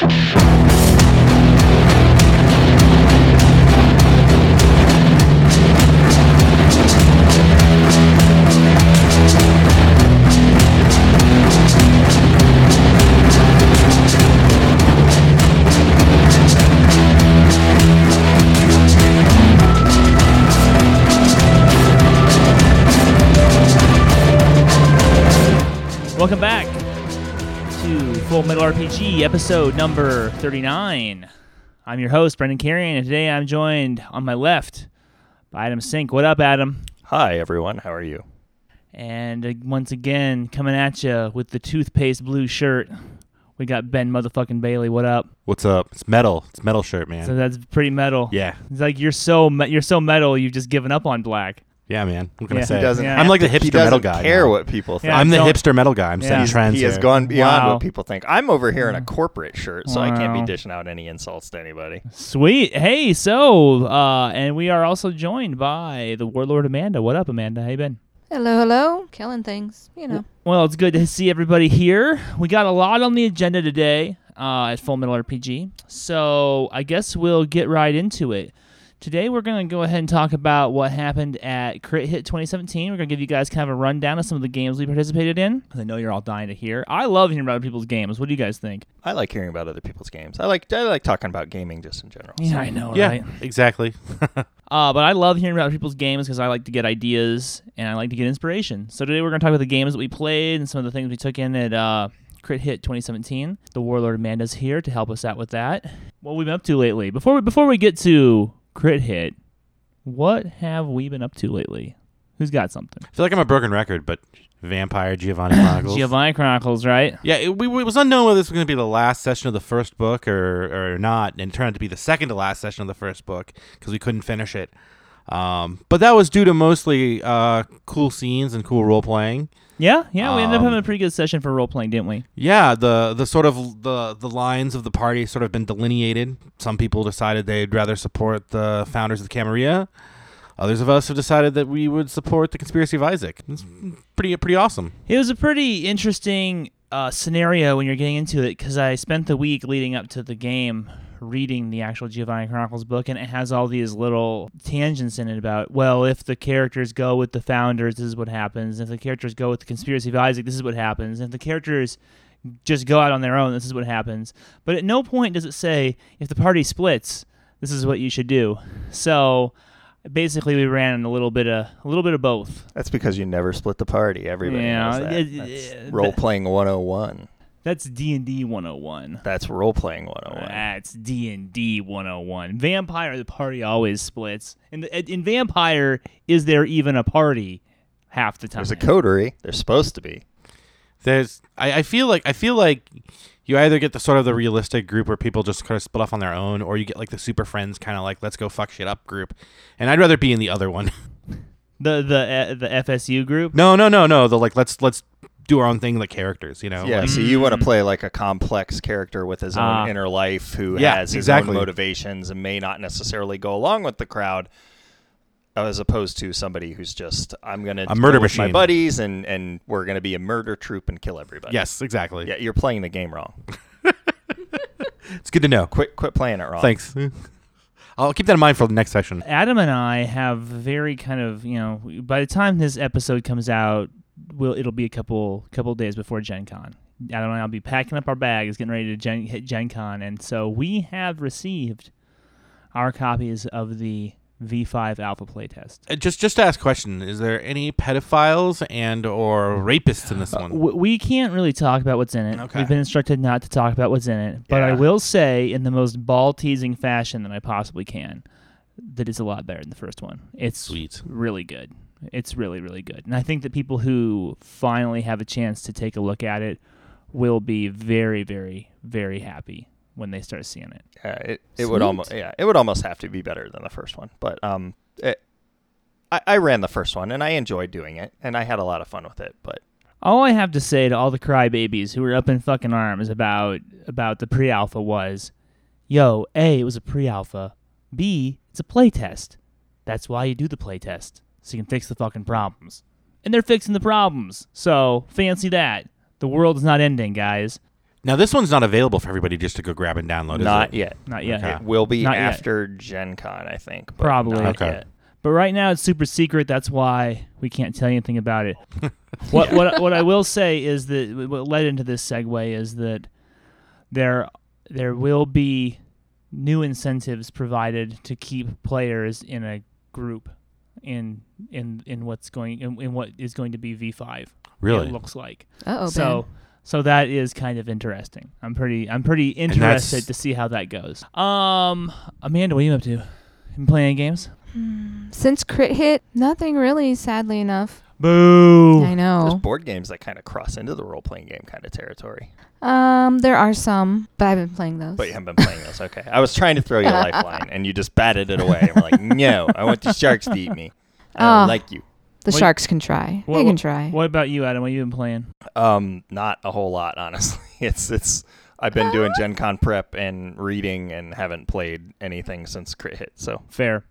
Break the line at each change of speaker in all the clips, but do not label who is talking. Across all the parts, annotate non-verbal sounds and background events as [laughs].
Welcome Full Metal RPG, episode number 39. I'm your host, Brendan Carrion, and today I'm joined on my left by Adam Sink. What up, Adam?
Hi, everyone. How are you?
And uh, once again, coming at you with the toothpaste blue shirt, we got Ben motherfucking Bailey. What up?
What's up? It's metal. It's metal shirt, man.
So that's pretty metal.
yeah,
It's like you're so me- you're so metal, you've just given up on black.
Yeah, man. What can
Yeah.
I say?
He doesn't
I'm like the hipster
doesn't
metal guy.
care
now.
what people think.
Yeah,
I'm the
don't-
hipster metal guy. I'm
Yeah.
setting
He's-
trends
he has
here.
gone beyond
Wow.
what people think. I'm over here in a corporate shirt, so I can't be dishing out any insults to anybody.
Sweet. Hey, so uh, and we are also joined by the Warlord Amanda. What up, Amanda? How you been?
Hello, hello. Killing things, you know.
Well, it's good to see everybody here. We got a lot on the agenda today uh, at Full Metal RPG, so I guess we'll get right into it. Today, we're going to go ahead and talk about what happened at Crit Hit 2017. We're going to give you guys kind of a rundown of some of the games we participated in. 'cause I know you're all dying to hear. I love hearing about other people's games. What do you guys think?
I like hearing about other people's games. I like I like talking about gaming just in general.
Yeah, I know,
yeah,
right?
exactly. [laughs]
Uh, but I love hearing about other people's games because I like to get ideas and I like to get inspiration. So today we're going to talk about the games that we played and some of the things we took in at uh, Crit Hit 2017. The Warlord Amanda's here to help us out with that. What we've been up to lately. Before we, before we get to Crit Hit, what have we been up to lately? Who's got something?
I feel like I'm a broken record, but Vampire Giovanni [coughs] Chronicles.
Giovanni Chronicles, right?
Yeah, it, we, it was unknown whether this was going to be the last session of the first book or, or not, and it turned out to be the second to last session of the first book because we couldn't finish it. Um, but that was due to mostly uh, cool scenes and cool role playing.
Yeah, yeah. We ended up
Um,
having a pretty good session for role playing, didn't we?
Yeah, the the sort of the the lines of the party sort of been delineated. Some people decided they'd rather support the founders of the Camarilla. Others of us have decided that we would support the conspiracy of Isaac. It's pretty pretty awesome.
It was a pretty interesting uh, scenario when you're getting into it because I spent the week leading up to the game reading the actual Giovanni Chronicles book, and it has all these little tangents in it about, well, if the characters go with the founders, this is what happens. If the characters go with the conspiracy of Isaac, this is what happens. If the characters just go out on their own, this is what happens. But at no point does it say, if the party splits, this is what you should do. So basically, we ran a little bit of a little bit of both.
That's because you never split the party. Everybody
Yeah,
knows that.
it-
That's
it-
role playing 101.
That's D and D 101.
That's role playing 101.
That's D and D 101. Vampire, the party always splits. And the, in Vampire, is there even a party half the time?
There's a coterie. They're supposed to be.
There's I, I feel like I feel like you either get the sort of the realistic group where people just kind of split off on their own, or you get like the super friends kind of like let's go fuck shit up group. And I'd rather be in the other one. [laughs]
the the uh, the FSU group.
no, no, no, no. The like let's let's do our own thing like characters, you know.
Yeah,
like-
so you want to play like a complex character with his own
Ah.
inner life who
Yeah,
has his
exactly.
own motivations and may not necessarily go along with the crowd as opposed to somebody who's just I'm going to
A murder
my buddies and and we're going to be a murder troop and kill everybody.
Yes, exactly.
Yeah, you're playing the game wrong. [laughs] [laughs]
It's good to know.
Quit quit playing it wrong.
Thanks. [laughs] I'll keep that in mind for the next session.
Adam and I have very kind of you know. By the time this episode comes out, will it'll be a couple couple days before Gen Con. I don't know. I'll be packing up our bags, getting ready to gen, hit Gen Con, and so we have received our copies of the V5 Alpha playtest.
Uh, Just just to ask a question, is there any pedophiles and or rapists in this one?
W- we can't really talk about what's in it.
Okay.
We've been instructed not to talk about what's in it, but I will say, in the most ball teasing fashion that I possibly can, that it's a lot better than the first one. It's
Sweet.
really good. It's really really good, and I think that people who finally have a chance to take a look at it will be very very very happy when they start seeing it.
Yeah, it, it would almost yeah, it would almost have to be better than the first one. But um it, I, I ran the first one and I enjoyed doing it and I had a lot of fun with it, but
All I have to say to all the crybabies who were up in fucking arms about about the pre-alpha was, yo, A, it was a pre-alpha. B, it's a playtest. That's why you do the playtest. So you can fix the fucking problems. And they're fixing the problems. So fancy that. The world is not ending, guys.
Now this one's not available for everybody just to go grab and download. is
Not
it?
yet.
Not yet.
Okay.
It will be
Not yet.
after Gen Con, I think. but
Probably.
not
Okay.
yet.
But right now it's super secret. That's why we can't tell you anything about it. [laughs] what what what I will say is that what led into this segue is that there there will be new incentives provided to keep players in a group in in in what's going in, in what is going to be V5.
Really?
It looks like.
Oh,
so so that is kind of interesting. I'm pretty I'm pretty interested to see how that goes. Um Amanda, what are you up to? You playing games?
Since crit hit, nothing really. Sadly enough,
Boo.
I know.
There's
know.
board games that kind of cross into the role playing game kind of territory.
Um, there are some, but I've been playing those.
But you haven't been playing those. Okay. I was trying to throw you a lifeline [laughs] and you just batted it away. I'm like, no, I want the sharks to eat me. I don't
Ah.
like you.
the
What-
sharks can try.
what-
they can try.
What about you, Adam? What you been playing?
Um, not a whole lot, honestly. [laughs] It's it's I've been doing Gen Con prep and reading and haven't played anything since crit hit. So
Fair.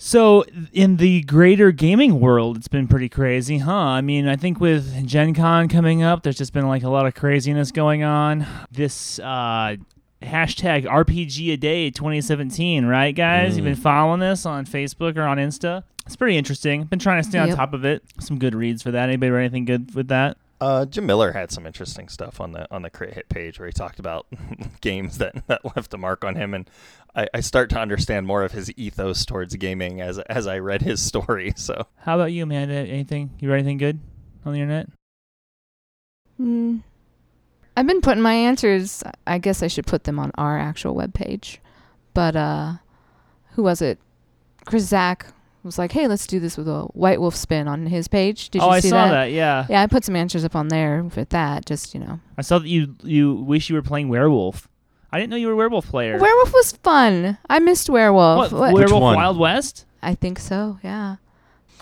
So, in the greater gaming world, it's been pretty crazy, huh? I mean, I think with Gen Con coming up, there's just been like a lot of craziness going on. This uh, hashtag RPG a day 2017, right, guys? You've been following this on Facebook or on Insta. It's pretty interesting. Been trying to stay on top of it. Some good reads for that. Anybody read anything good with that?
Uh, Jim Miller had some interesting stuff on the on the crit hit page where he talked about [laughs] games that, that left a mark on him, and I, I start to understand more of his ethos towards gaming as as I read his story. [laughs] So
How about you, Amanda? Anything? You read anything good on the internet?
Mm. I've been putting my answers. I guess I should put them on our actual webpage. But uh, who was it? Chris Zach was like, "Hey, let's do this with a White Wolf spin on his page." Did
oh,
you
I
see
saw
that?
that. Yeah.
Yeah, I put some answers up on there with that. Just you know,
I saw that you you wish you were playing werewolf. I didn't know you were a werewolf player.
Werewolf was fun. I missed Werewolf.
what,
What-
werewolf
one?
Wild West?
I think so. Yeah.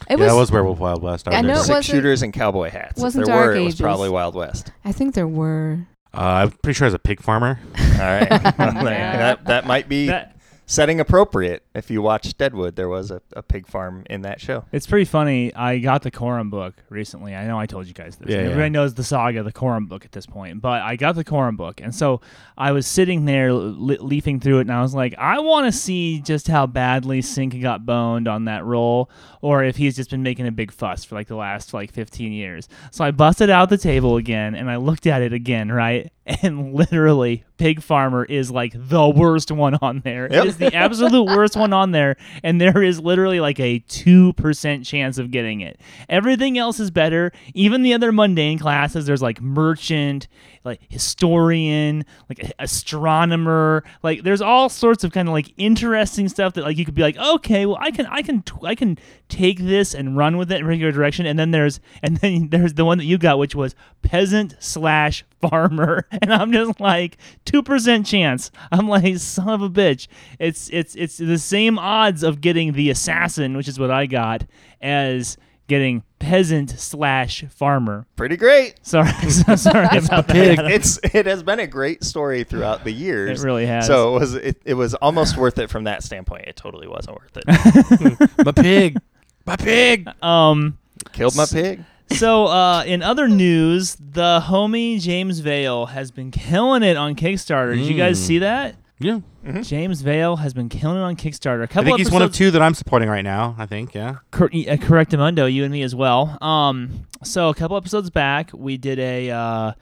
It
yeah,
was.
that was Werewolf Wild West.
I
was
know
there.
it
six
wasn't-
shooters and cowboy hats.
Wasn't
there
Dark
were, it was
Ages.
probably Wild West.
I think there were.
Uh, I'm pretty sure as a pig farmer. [laughs]
All right, [laughs] [laughs] that that might be
That,
setting appropriate. If you watch Deadwood, there was a, a pig farm in that show.
it's pretty funny. I got the Corum book recently. I know I told you guys this.
Yeah, yeah.
Everybody knows the saga, the Corum book at this point. But I got the Corum book, and so I was sitting there le- leafing through it, and I was like, I want to see just how badly Sink got boned on that role, or if he's just been making a big fuss for like the last like 15 years. So I busted out the table again, and I looked at it again, right? And literally, Pig Farmer is like the worst one on there.
Yep.
It is the absolute worst one on there, and there is literally like a two percent chance of getting it. Everything else is better. Even the other mundane classes, there's like merchant, like historian, like astronomer. Like there's all sorts of kind of like interesting stuff that like you could be like, okay, well I can I can I can take this and run with it in a regular direction. And then there's and then [laughs] there's the one that you got, which was peasant slash farmer, [laughs] and I'm just like two percent chance. I'm like son of a bitch. It's it's it's the same odds of getting the assassin, which is what I got, as getting peasant slash farmer.
Pretty great. [laughs]
Sorry, [laughs] so sorry about that.
It's it has been a great story throughout the years.
It really has.
So it was it, it was almost worth it from that standpoint. It totally wasn't worth it.
My pig. My pig.
um.
Killed my pig.
So, uh, in other news, the homie James Vale has been killing it on Kickstarter. Did you guys
Mm.
see that?
Yeah.
James Vale has been killing it on Kickstarter. A
I
couple
think he's one of
episodes-
two that I'm supporting right now. I think. Yeah.
Cor- uh, Correctamundo, you and me as well. Um, so a couple episodes back, we did a uh,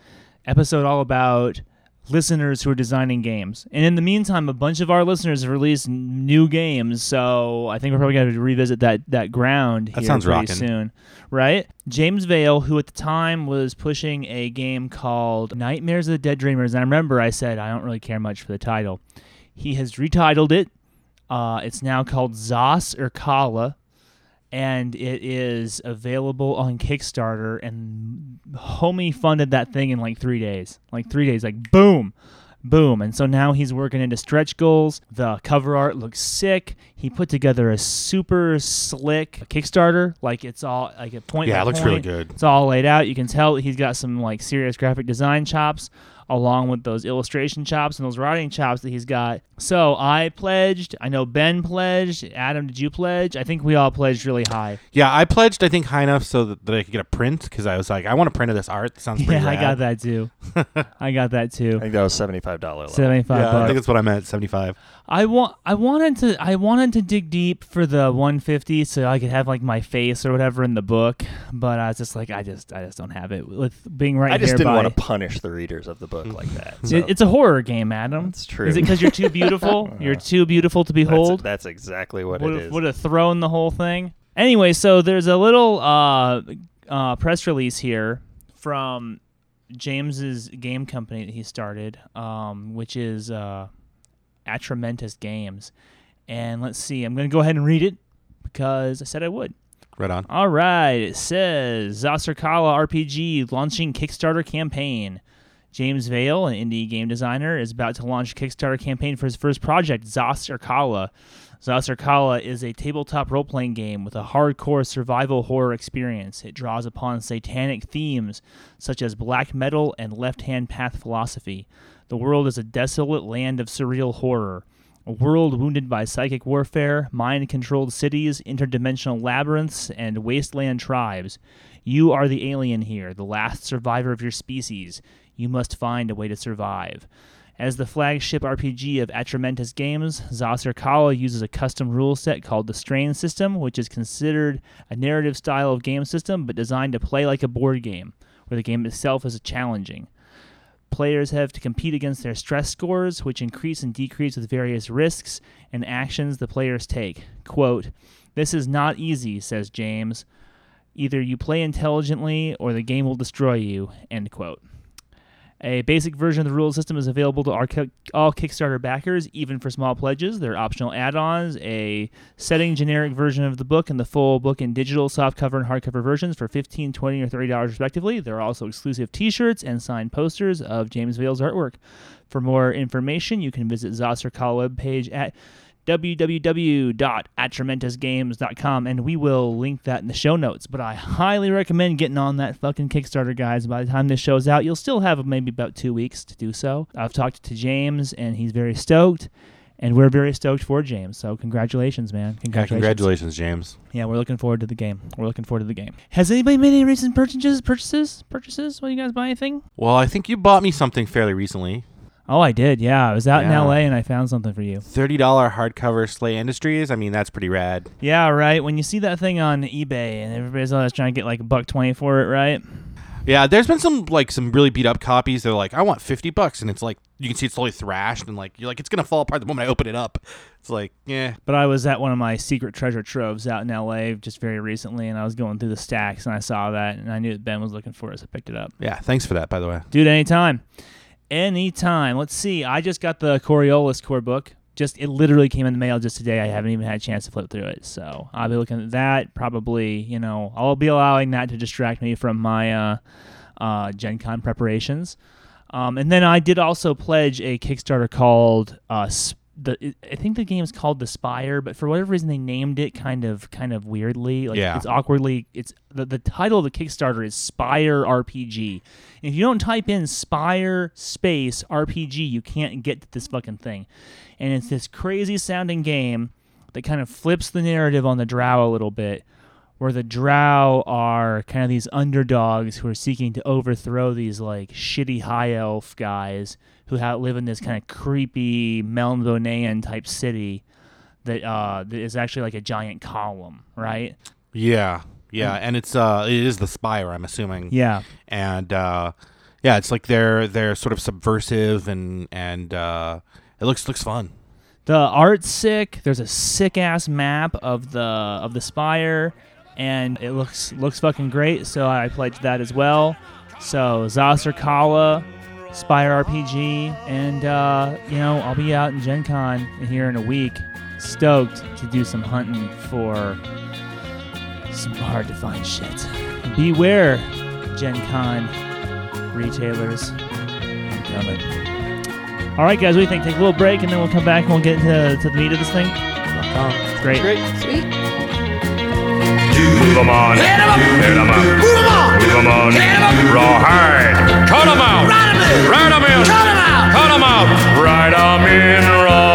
episode all about listeners who are designing games, and in the meantime, a bunch of our listeners have released new games. So I think we're probably going to revisit that that ground
That sounds
pretty
rockin'.
soon, right? James Vale, who at the time was pushing a game called Nightmares of the Dead Dreamers, and I remember I said I don't really care much for the title. He has retitled it. Uh, it's now called Zasarkala and it is available on Kickstarter. And homie funded that thing in like three days. Like three days, like boom, boom. And so now he's working into stretch goals. The cover art looks sick. He put together a super slick Kickstarter. Like it's all like a point.
Yeah, it looks really good.
It's all laid out. You can tell he's got some like serious graphic design chops. Along with those illustration chops and those writing chops that he's got. So I pledged. I know Ben pledged. Adam, did you pledge? I think we all pledged really high.
Yeah, I pledged. I think high enough so that, that I could get a print because I was like, I want a print of this art. That sounds pretty
Yeah, I got that too. [laughs] I got that too.
I think that was seventy five dollar level.
Seventy-five
Yeah, I think that's what I meant. Seventy-five.
I want I wanted to I wanted to dig deep for the 150 so I could have like my face or whatever in the book, but I was just like I just I just don't have it with being right
I just
here
didn't
by-
want to punish the readers of the book like that. So
it's a horror game, Adam.
It's true.
Is it because you're too beautiful? [laughs] you're too beautiful to
that's,
behold.
that's exactly what
would
it
have,
is.
would have thrown the whole thing. Anyway, so there's a little uh, uh, press release here from James's game company that he started, um, which is uh, Atramentus Games. And let's see, I'm going to go ahead and read it because I said I would.
Right on.
All right, it says Zasarkala RPG launching Kickstarter campaign. James Vale, an indie game designer, is about to launch a Kickstarter campaign for his first project, Zasarkala. Zasarkala is a tabletop role playing game with a hardcore survival horror experience. It draws upon satanic themes such as black metal and left hand path philosophy. The world is a desolate land of surreal horror. A world wounded by psychic warfare, mind controlled cities, interdimensional labyrinths, and wasteland tribes. You are the alien here, the last survivor of your species. You must find a way to survive. As the flagship RPG of Atramentus Games, Zasarkala uses a custom rule set called the Strain System, which is considered a narrative style of game system but designed to play like a board game, where the game itself is challenging. Players have to compete against their stress scores, which increase and decrease with various risks and actions the players take. Quote, This is not easy, says James. Either you play intelligently or the game will destroy you. End quote. A basic version of the rule system is available to all Kickstarter backers, even for small pledges. There are optional add-ons, a setting generic version of the book, and the full book in digital, softcover, and hardcover versions for $15, $20, or $30 respectively. There are also exclusive T-shirts and signed posters of James Vale's artwork. For more information, you can visit Zasarkala webpage at www.atramentusgames.com and we will link that in the show notes. But I highly recommend getting on that fucking Kickstarter, guys. By the time this show's out, you'll still have maybe about two weeks to do so. I've talked to James and he's very stoked. And we're very stoked for James. So congratulations, man.
Yeah,
Congratulations.
congratulations, James.
Yeah, we're looking forward to the game. We're looking forward to the game. Has anybody made any recent purchases? Purchases? Purchases? Will you guys buy anything?
Well, I think you bought me something fairly recently.
Oh, I did. Yeah, I was out
Yeah.
in LA and I found something for you.
Thirty dollar hardcover SLA Industries. I mean, that's pretty rad.
Yeah, right. When you see that thing on eBay and everybody's always trying to get like a buck twenty for it, right?
Yeah, there's been some like some really beat up copies. They're like, I want fifty bucks, and it's like you can see it's totally thrashed, and like you're like it's gonna fall apart the moment I open it up. It's like, yeah,
But I was at one of my secret treasure troves out in LA just very recently, and I was going through the stacks and I saw that, and I knew that Ben was looking for it, so I picked it up.
yeah. Thanks for that, by the way.
Dude, anytime. Anytime. Let's see. I just got the Coriolis core book. Just it literally came in the mail just today. I haven't even had a chance to flip through it. So I'll be looking at that. Probably, you know, I'll be allowing that to distract me from my uh, uh, Gen Con preparations. Um, and then I did also pledge a Kickstarter called uh, the I think the game is called The Spire, but for whatever reason they named it kind of kind of weirdly. Like
Yeah.
it's awkwardly it's the, the title of the Kickstarter is Spire RPG. And if you don't type in Spire space RPG, you can't get to this fucking thing. And it's this crazy sounding game that kind of flips the narrative on the Drow a little bit, where the Drow are kind of these underdogs who are seeking to overthrow these like shitty high elf guys who ha live in this kind of creepy Melnibonean type city that uh that is actually like a giant column, right?
Yeah, yeah, and it's uh, it is the Spire, I'm assuming.
Yeah.
and uh, yeah, it's like they're they're sort of subversive and and uh, it looks looks fun.
The art's sick. There's a sick ass map of the of the spire, and it looks looks fucking great. So I pledged that as well. So Zasarkala, Spire RPG, and uh, you know I'll be out in Gen Con here in a week. Stoked to do some hunting for some hard to find shit. Beware, Gen Con retailers. I'm coming. All right, guys, what do you think? Take a little break, and then we'll come back and we'll get into to the meat of this thing. Great. Great.
Sweet.
Move them on. Hit them up. Move them up. Move on. Move them on. Hit up. Raw hard. Cut them out. Ride them in. Ride them in. Cut them out. Cut them out. Ride them in raw.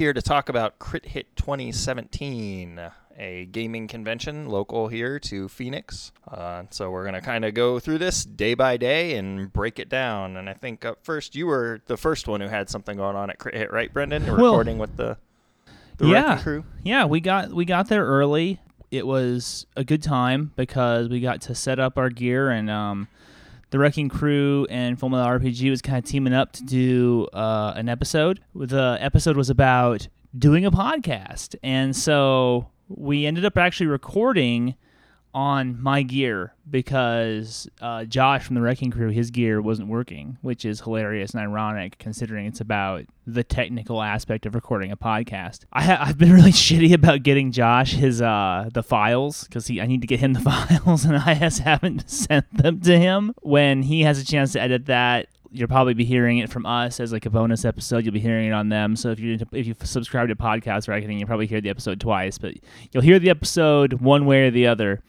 Here to talk about Crit Hit 2017, a gaming convention local here to Phoenix. Uh, so we're going to kind of go through this day by day and break it down. And I think up first, you were the first one who had something going on at Crit Hit, right, Brendan?
Well,
recording with the, the
yeah.
Crew.
Yeah, we got we got there early. It was a good time because we got to set up our gear and um, the Wrecking Crew and Metal RPG was kind of teaming up to do uh, an episode. The episode was about doing a podcast, and so we ended up actually recording on my gear because uh, Josh from the Wrecking Crew, his gear wasn't working, which is hilarious and ironic considering it's about the technical aspect of recording a podcast. I ha- I've been [laughs] really shitty about getting Josh his uh, the files because he I need to get him the [laughs] files and I just haven't [laughs] sent them to him. When he has a chance to edit that, you'll probably be hearing it from us as like a bonus episode. You'll be hearing it on them. So if you if you subscribe to Podcast Reckoning, you'll probably hear the episode twice, but you'll hear the episode one way or the other.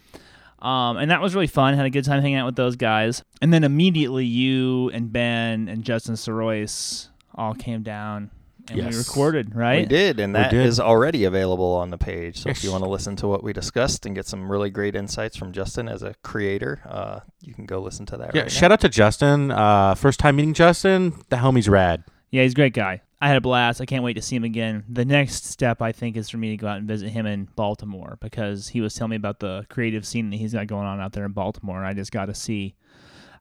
Um, and that was really fun. Had a good time hanging out with those guys. And then immediately, you and Ben and Justin Sorois all came down and we recorded. Right?
We did, and
We
that
did.
is already available on the page. So if you want to listen to what we discussed and get some really great insights from Justin as a creator, uh, you can go listen to that.
Yeah,
right
shout out to Justin. Uh, first time meeting Justin. The homie's rad.
Yeah, he's a great guy. I had a blast. I can't wait to see him again. The next step, I think, is for me to go out and visit him in Baltimore because he was telling me about the creative scene that he's got going on out there in Baltimore. And I just got to see,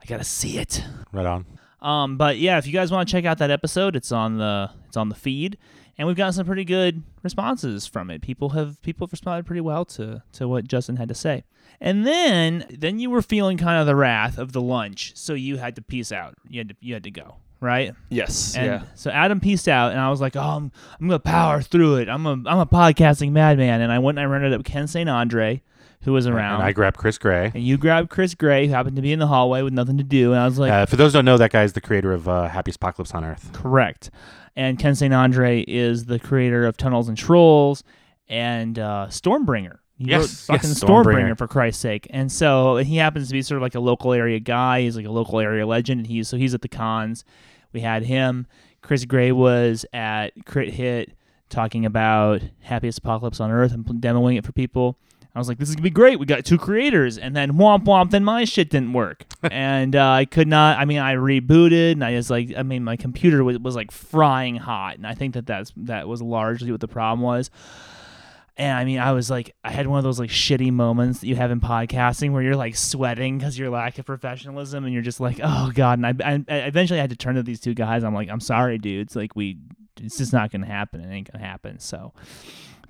I got to see it.
Right on.
Um, but yeah, if you guys want to check out that episode, it's on the it's on the feed, and we've gotten some pretty good responses from it. People have people have responded pretty well to to what Justin had to say. And then then you were feeling kind of the wrath of the lunch, so you had to peace out. You had to you had to go, right?
Yes.
And
yeah.
so Adam pieced out, and I was like, "Oh, I'm, I'm gonna power through it. I'm a I'm a podcasting madman." And I went and I rented up Ken St. Andre, who was around,
And I grabbed Chris Gray.
and you grabbed Chris Gray, who happened to be in the hallway with nothing to do. And I was like,
uh, for those who don't know, that guy's the creator of uh, Happiest Apocalypse on Earth.
Correct. And Ken St. Andre is the creator of Tunnels and Trolls and uh, Stormbringer. He
Yes,
fucking
yes,
Stormbringer.
Stormbringer.
for Christ's sake. And so he happens to be sort of like a local area guy. He's like a local area legend. And he's so he's at the cons. We had him. Chris Gray was at Crit Hit talking about Happiest Apocalypse on Earth and demoing it for people. I was like, this is gonna be great. We got two creators, and then womp womp. Then my shit didn't work, [laughs] and uh, I could not. I mean, I rebooted, and I just like, I mean, my computer was, was like frying hot, and I think that that's that was largely what the problem was. And I mean, I was like, I had one of those like shitty moments that you have in podcasting where you're like sweating because your lack of professionalism, and you're just like, oh god. And I, I, I eventually had to turn to these two guys. I'm like, I'm sorry, dudes. Like we, it's just not gonna happen. It ain't gonna happen. So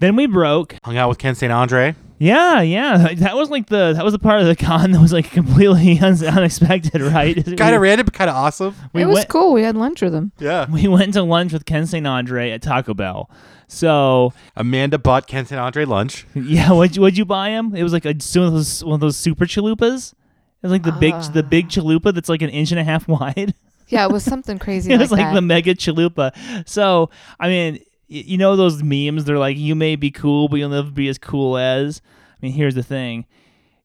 then we broke.
Hung out with Ken St. Andre.
Yeah, yeah. [laughs] That was like the that was the part of the con that was like completely [laughs] un- unexpected, right? [laughs]
Kind
we,
of random, but kind of awesome.
we
it was
went
cool. We had lunch with him.
Yeah.
we went to lunch with Ken St. Andre at Taco Bell. So
Amanda bought Ken St. Andre lunch.
yeah, what'd you, what'd you buy him? It was like a one of those one of those super chalupas. It was like the big the big ah. chalupa that's like an inch and a half wide.
Yeah, it was something crazy
it
like
was like
that.
the mega chalupa. So I mean, y- you know those memes? They're like, you may be cool, but you'll never be as cool as. I mean, here's the thing: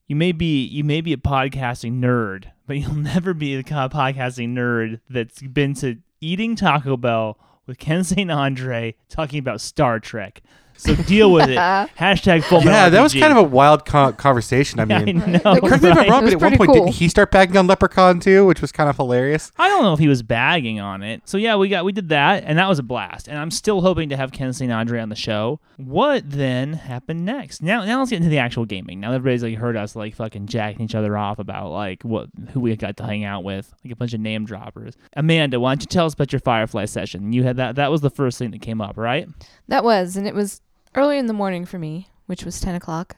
you may be you may be a podcasting nerd, but you'll [laughs] never be the kind of podcasting nerd that's been to eating Taco Bell with Ken St. Andre talking about Star Trek. So deal with it. [laughs] Hashtag full Metal
Yeah, that was kind of a wild co- conversation. I [laughs]
I
mean,
know.
That was
correct me if I'm
right?
wrong, but at one
pretty
point,
cool.
didn't he start bagging on LepreCon too, which was kind of hilarious?
I don't know if he was bagging on it. So yeah, we got we did that, and that was a blast. And I'm still hoping to have Ken St. Andre on the show. What then happened next? Now now let's get into the actual gaming. Now everybody's like heard us like fucking jacking each other off about like what who we got to hang out with, like a bunch of name droppers. Amanda, why don't you tell us about your Firefly session? You had that that was the first thing that came up, right?
That was, and it was early in the morning for me, which was ten o'clock,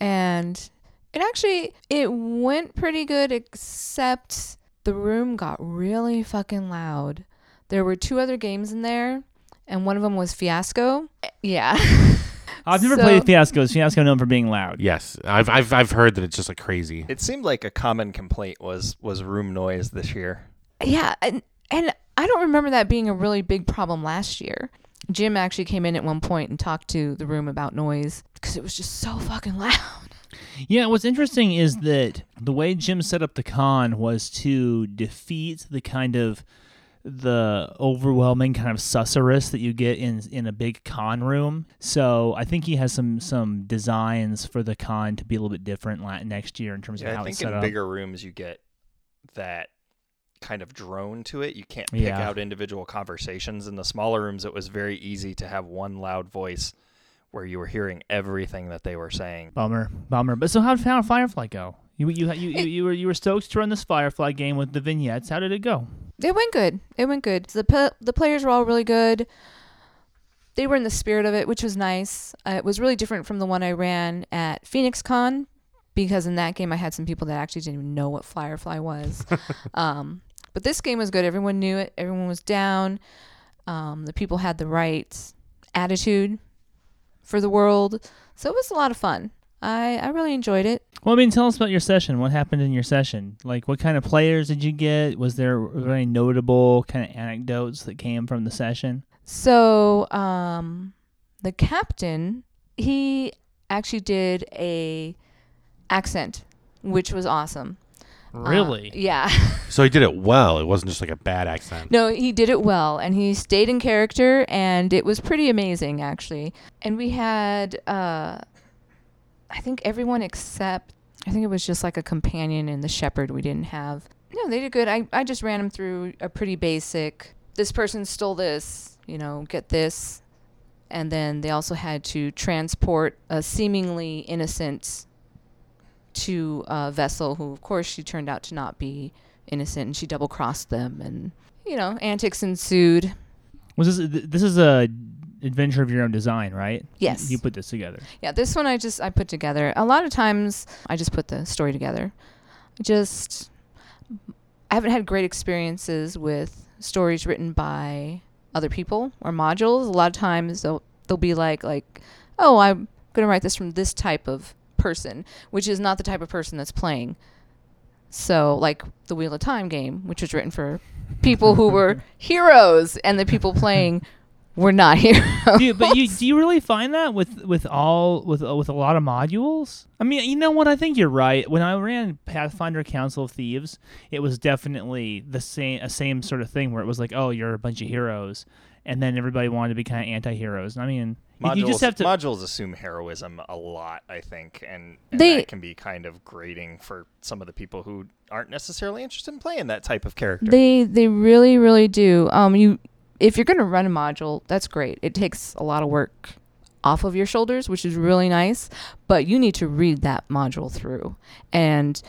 and it actually it went pretty good, except the room got really fucking loud. There were two other games in there, and one of them was Fiasco. Yeah. [laughs]
I've never
So-
played Fiasco's. Fiasco known for being loud.
Yes, I've I've I've heard that it's just like crazy.
It seemed like a common complaint was was room noise this year.
Yeah, and and I don't remember that being a really big problem last year. Jim actually came in at one point and talked to the room about noise because it was just so fucking loud.
Yeah, what's interesting is that the way Jim set up the con was to defeat the kind of the overwhelming kind of susurrus that you get in in a big con room. So I think he has some some designs for the con to be a little bit different next year in terms of
Yeah,
how
I
it's
think
set
in
up.
bigger rooms you get that kind of drone to it. You can't pick
Yeah.
out individual conversations. In the smaller rooms, it was very easy to have one loud voice where you were hearing everything that they were saying.
Bummer, bummer. But so how did Fire- Firefly go? You you you, you, you were you were stoked to run this Firefly game with the vignettes. How did it go?
It went good. It went good. The p- the players were all really good. They were in the spirit of it, which was nice. Uh, it was really different from the one I ran at Phoenix Con because in that game I had some people that actually didn't even know what Firefly was. [laughs] um, but this game was good. Everyone knew it. Everyone was down. Um, the people had the right attitude for the world, so it was a lot of fun. I I really enjoyed it.
Well, I mean, tell us about your session. What happened in your session? Like, what kind of players did you get? Was there any notable kind of anecdotes that came from the session?
So, um, the captain, he actually did a accent, which was awesome. Uh,
Really?
yeah. [laughs]
So he did it well. It wasn't just like a bad accent.
no, he did it well, and he stayed in character, and it was pretty amazing, actually. And we had, uh, I think everyone except, I think it was just like a companion and the shepherd we didn't have. No, they did good. I, I just ran them through a pretty basic, this person stole this, you know, get this. And then they also had to transport a seemingly innocent to a vessel who, of course, she turned out to not be innocent and she double crossed them and, you know, antics ensued.
Was this this is a adventure of your own design, right?
Yes.
You put this together.
Yeah, this one I just I put together. A lot of times I just put the story together. I just I haven't had great experiences with stories written by other people or modules. A lot of times they'll they'll be like like, "Oh, I'm going to write this from this type of person," which is not the type of person that's playing. So, like the Wheel of Time game, which was written for people who were [laughs] heroes and the people playing were not [laughs] heroes.
do you, but you do you really find that with with all with uh, with a lot of modules? I mean, you know what? I think you're right. When I ran Pathfinder Council of Thieves, it was definitely the same a same sort of thing where it was like, oh, you're a bunch of heroes, and then everybody wanted to be kind of anti-heroes. I mean, you-
Modules,
you just have to.
modules assume heroism a lot, I think, and, and
They-
that can be kind of grating for some of the people who aren't necessarily interested in playing that type of character.
They they really really do. Um, you if you're gonna run a module, that's great. It takes a lot of work off of your shoulders, which is really nice. But you need to read that module through, and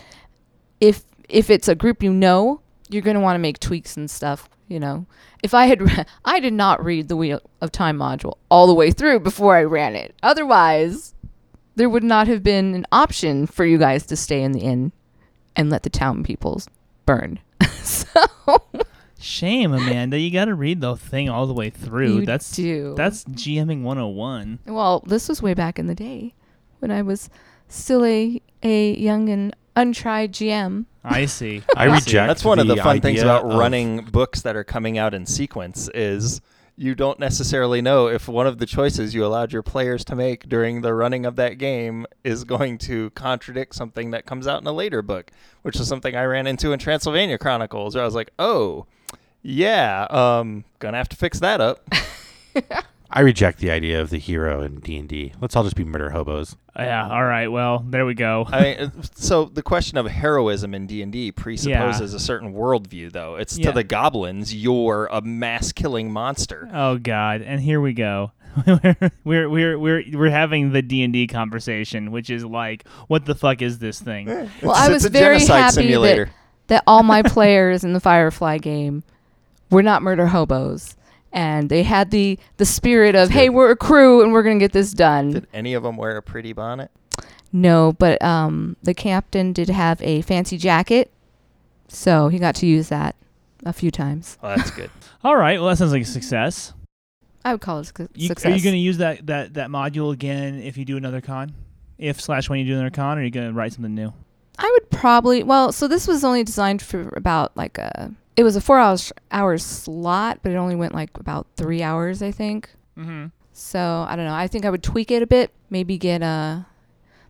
if if it's a group you know, you're gonna want to make tweaks and stuff. You know, if I had re- [laughs] I did not read the Wheel of Time module all the way through before I ran it. Otherwise, there would not have been an option for you guys to stay in the inn and let the town peoples burn. [laughs] so
Shame, Amanda. You got to read the thing all the way through.
You
that's
do.
that's GMing 101.
well, this was way back in the day when I was still a a young and untried GM.
I see. [laughs]
I
see.
reject-
That's one of the
the
fun things about
of-
running books that are coming out in sequence is you don't necessarily know if one of the choices you allowed your players to make during the running of that game is going to contradict something that comes out in a later book, which is something I ran into in Transylvania Chronicles, where I was like, "Oh, yeah, um, gonna have to fix that up." [laughs]
I reject the idea of the hero in D and D. Let's all just be murder hobos.
Yeah. All right. Well, there we go.
I mean, uh, so the question of heroism in D and D presupposes a certain worldview, though. It's
Yeah.
to the goblins, you're a mass killing monster.
Oh God! And here we go. [laughs] we're we're we're we're having the D and D conversation, which is like, what the fuck is this thing?
Well,
It's-
I
it's
was
a
very
genocide
happy
simulator.
that that all my [laughs] players in the Firefly game were not murder hobos. And they had the, the spirit of, hey, we're a crew and we're going to get this done.
Did any of them wear a pretty bonnet?
No, but um, the captain did have a fancy jacket. So he got to use that a few times.
Oh, that's good. [laughs]
All right. Well, that sounds like a success.
I would call it a
You,
success.
Are you going to use that, that that module again if you do another con? If slash when you do another con, or are you going to write something new?
I would probably well, so this was only designed for about like a it was a four hours hours slot, but it only went like about three hours, I think.
Mm-hmm.
So I don't know. I think I would tweak it a bit. Maybe get uh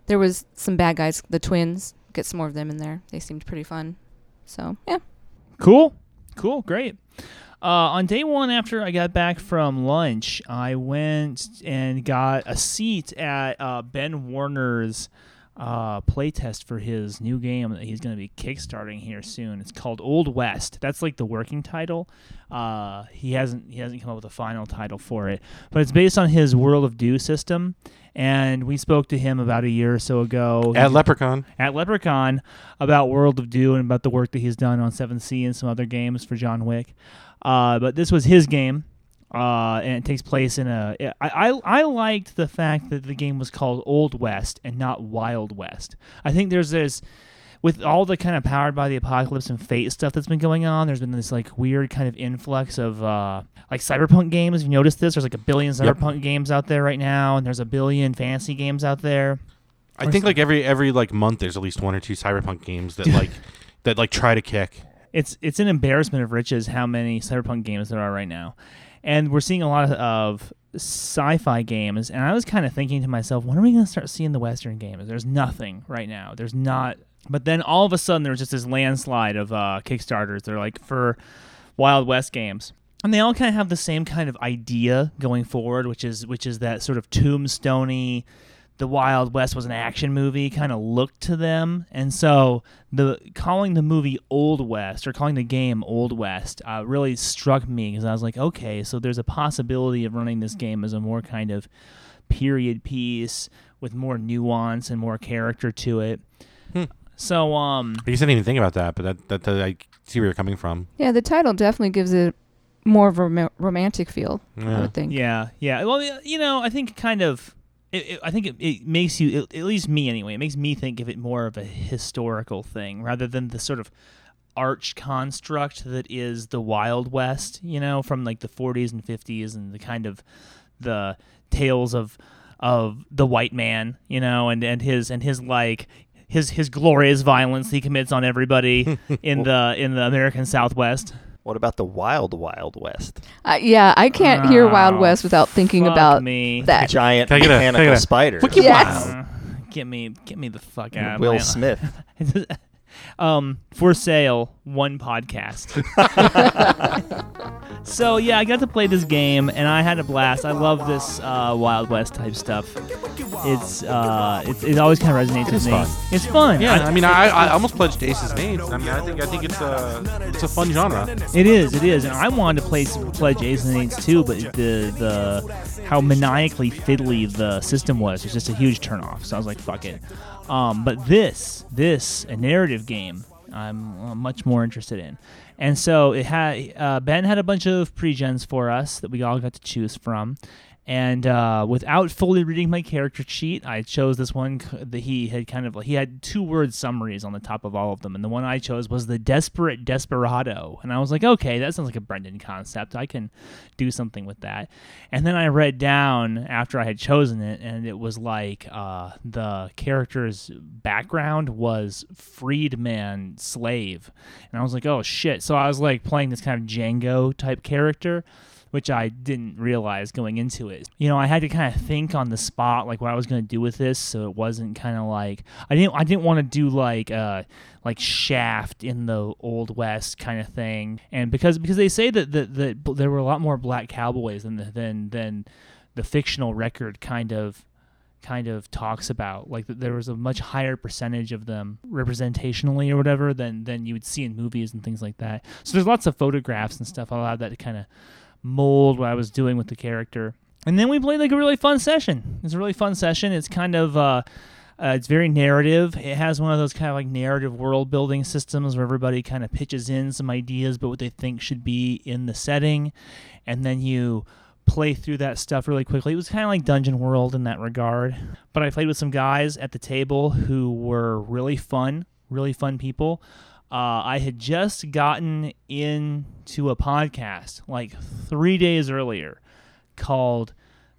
there was some bad guys, the twins. Get some more of them in there. They seemed pretty fun. So yeah.
Cool. Cool. Great. Uh, on day one, after I got back from lunch, I went and got a seat at uh, Ben Woerner's uh, playtest for his new game that he's going to be kickstarting here soon. It's called Old West. That's like the working title. Uh, he hasn't he hasn't come up with a final title for it, but it's based on his World of Dew system. And we spoke to him about a year or so ago
At LepreCon.
at LepreCon about World of Dew and about the work that he's done on 7th Sea and some other games for John Wick. Uh, but this was his game, uh, and it takes place in a. I, I I liked the fact that the game was called Old West and not Wild West. I think there's this. With all the kind of powered by the apocalypse and fate stuff that's been going on, there's been this like weird kind of influx of uh, like cyberpunk games. You noticed this? There's like a billion
Yep.
cyberpunk games out there right now, and there's a billion fantasy games out there.
I think like every every like month there's at least one or two cyberpunk games that like [laughs] that like try to kick.
it's it's an embarrassment of riches how many cyberpunk games there are right now and we're seeing a lot of, sci-fi games and i was kind of thinking to myself when are we going to start seeing the western games? There's nothing right now. There's not but then all of a sudden there's just this landslide of uh, kickstarters. They're like for wild west games. And they all kind of have the same kind of idea going forward which is which is that sort of tombstony the Wild West was an action movie kind of look to them, and so the calling the movie Old West or calling the game Old West uh, really struck me because I was like, okay, so there's a possibility of running this game as a more kind of period piece with more nuance and more character to it.
Hmm.
So, um,
I guess I didn't even think about that, but that that, that I see where you're coming from.
Yeah, the title definitely gives it more of a rom- romantic feel. I
Yeah.
would think.
Yeah, yeah. Well, you know, I think kind of. It, it, I think it, it makes you, at least me anyway, it makes me think of it more of a historical thing rather than the sort of arch construct that is the Wild West, you know, from like the 40s and 50s and the kind of the tales of of the white man, you know, and, and his and his like his his glorious violence he commits on everybody [laughs] in the in the American Southwest.
What about the Wild Wild West?
Uh, yeah, I can't hear Wild West without thinking
fuck
about
me.
that.
Giant
Can I get a- can I
mechanical
get a-
Yes.
Wow.
Uh, get me, get me the fuck out. of
Will
my-
Smith. [laughs]
um, for sale, one podcast. [laughs] so yeah, I got to play this game and I had a blast. I love this uh, Wild West type stuff. It's uh, it's, it always kind of resonates with me.
fun.
It's fun.
Yeah,
I-
I mean, I, I almost pledged Aces name. I mean, I think I think it's a it's a fun genre.
It is, it is, and I wanted to play Pledge Ace and Eights too, but the the how maniacally fiddly the system was was just a huge turnoff. So I was like, fuck it. Um, but this, this a narrative game, I'm uh, much more interested in. And so it had uh, Ben had a bunch of pre-gens for us that we all got to choose from. And uh, without fully reading my character sheet, I chose this one that he had kind of he had two word summaries on the top of all of them, and the one I chose was the desperate desperado, and I was like, okay, that sounds like a Brendan concept. I can do something with that. And then I read down after I had chosen it, and it was like uh, the character's background was freedman slave, and I was like, oh shit. So I was like playing this kind of Django type character which I didn't realize going into it. You know, I had to kind of think on the spot like what I was going to do with this, so it wasn't kind of like I didn't I didn't want to do like uh like Shaft in the old west kind of thing, and because because they say that that, that there were a lot more black cowboys than the, than than the fictional record kind of kind of talks about. Like there was a much higher percentage of them representationally or whatever than than you would see in movies and things like that. So there's lots of photographs and stuff. I allowed that to kind of mold what I was doing with the character. And then we played like a really fun session. It's a really fun session. It's kind of uh, uh, it's very narrative. It has one of those kind of like narrative world building systems where everybody kind of pitches in some ideas about what they think should be in the setting, and then you play through that stuff really quickly. It was kind of like Dungeon World in that regard. But I played with some guys at the table who were really fun, really fun people. Uh, I had just gotten into a podcast like three days earlier called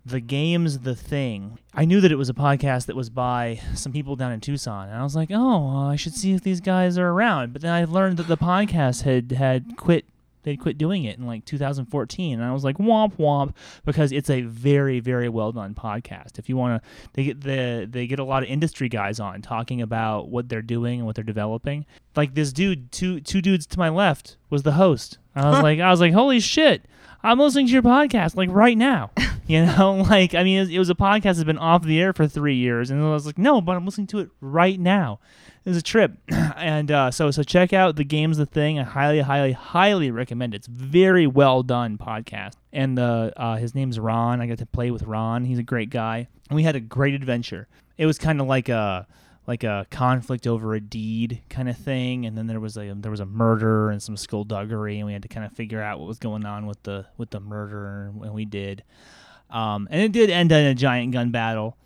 The Game's the Thing. I knew that it was a podcast that was by some people down in Tucson, and I was like, oh, well, I should see if these guys are around. But then I learned that the podcast had, had quit. They'd quit doing it in like 2014, and I was like, womp womp, because it's a very, very well done podcast. If you want to, they get the they get a lot of industry guys on talking about what they're doing and what they're developing. Like this dude, two two dudes to my left was the host I was like, I was like, holy shit, I'm listening to your podcast like right now. [laughs] You know, [laughs] like I mean, it was, it was a podcast that's been off the air for three years, and I was like, no, but I'm listening to it right now. It was a trip, [clears throat] and uh, so so check out the game's the thing. I highly, highly, highly recommend it. It's very well done podcast, and the uh, his name's Ron. I got to play with Ron. He's a great guy, and we had a great adventure. It was kind of like a like a conflict over a deed kind of thing, and then there was a there was a murder and some skullduggery, and we had to kind of figure out what was going on with the with the murder, and we did. Um, and it did end in a giant gun battle.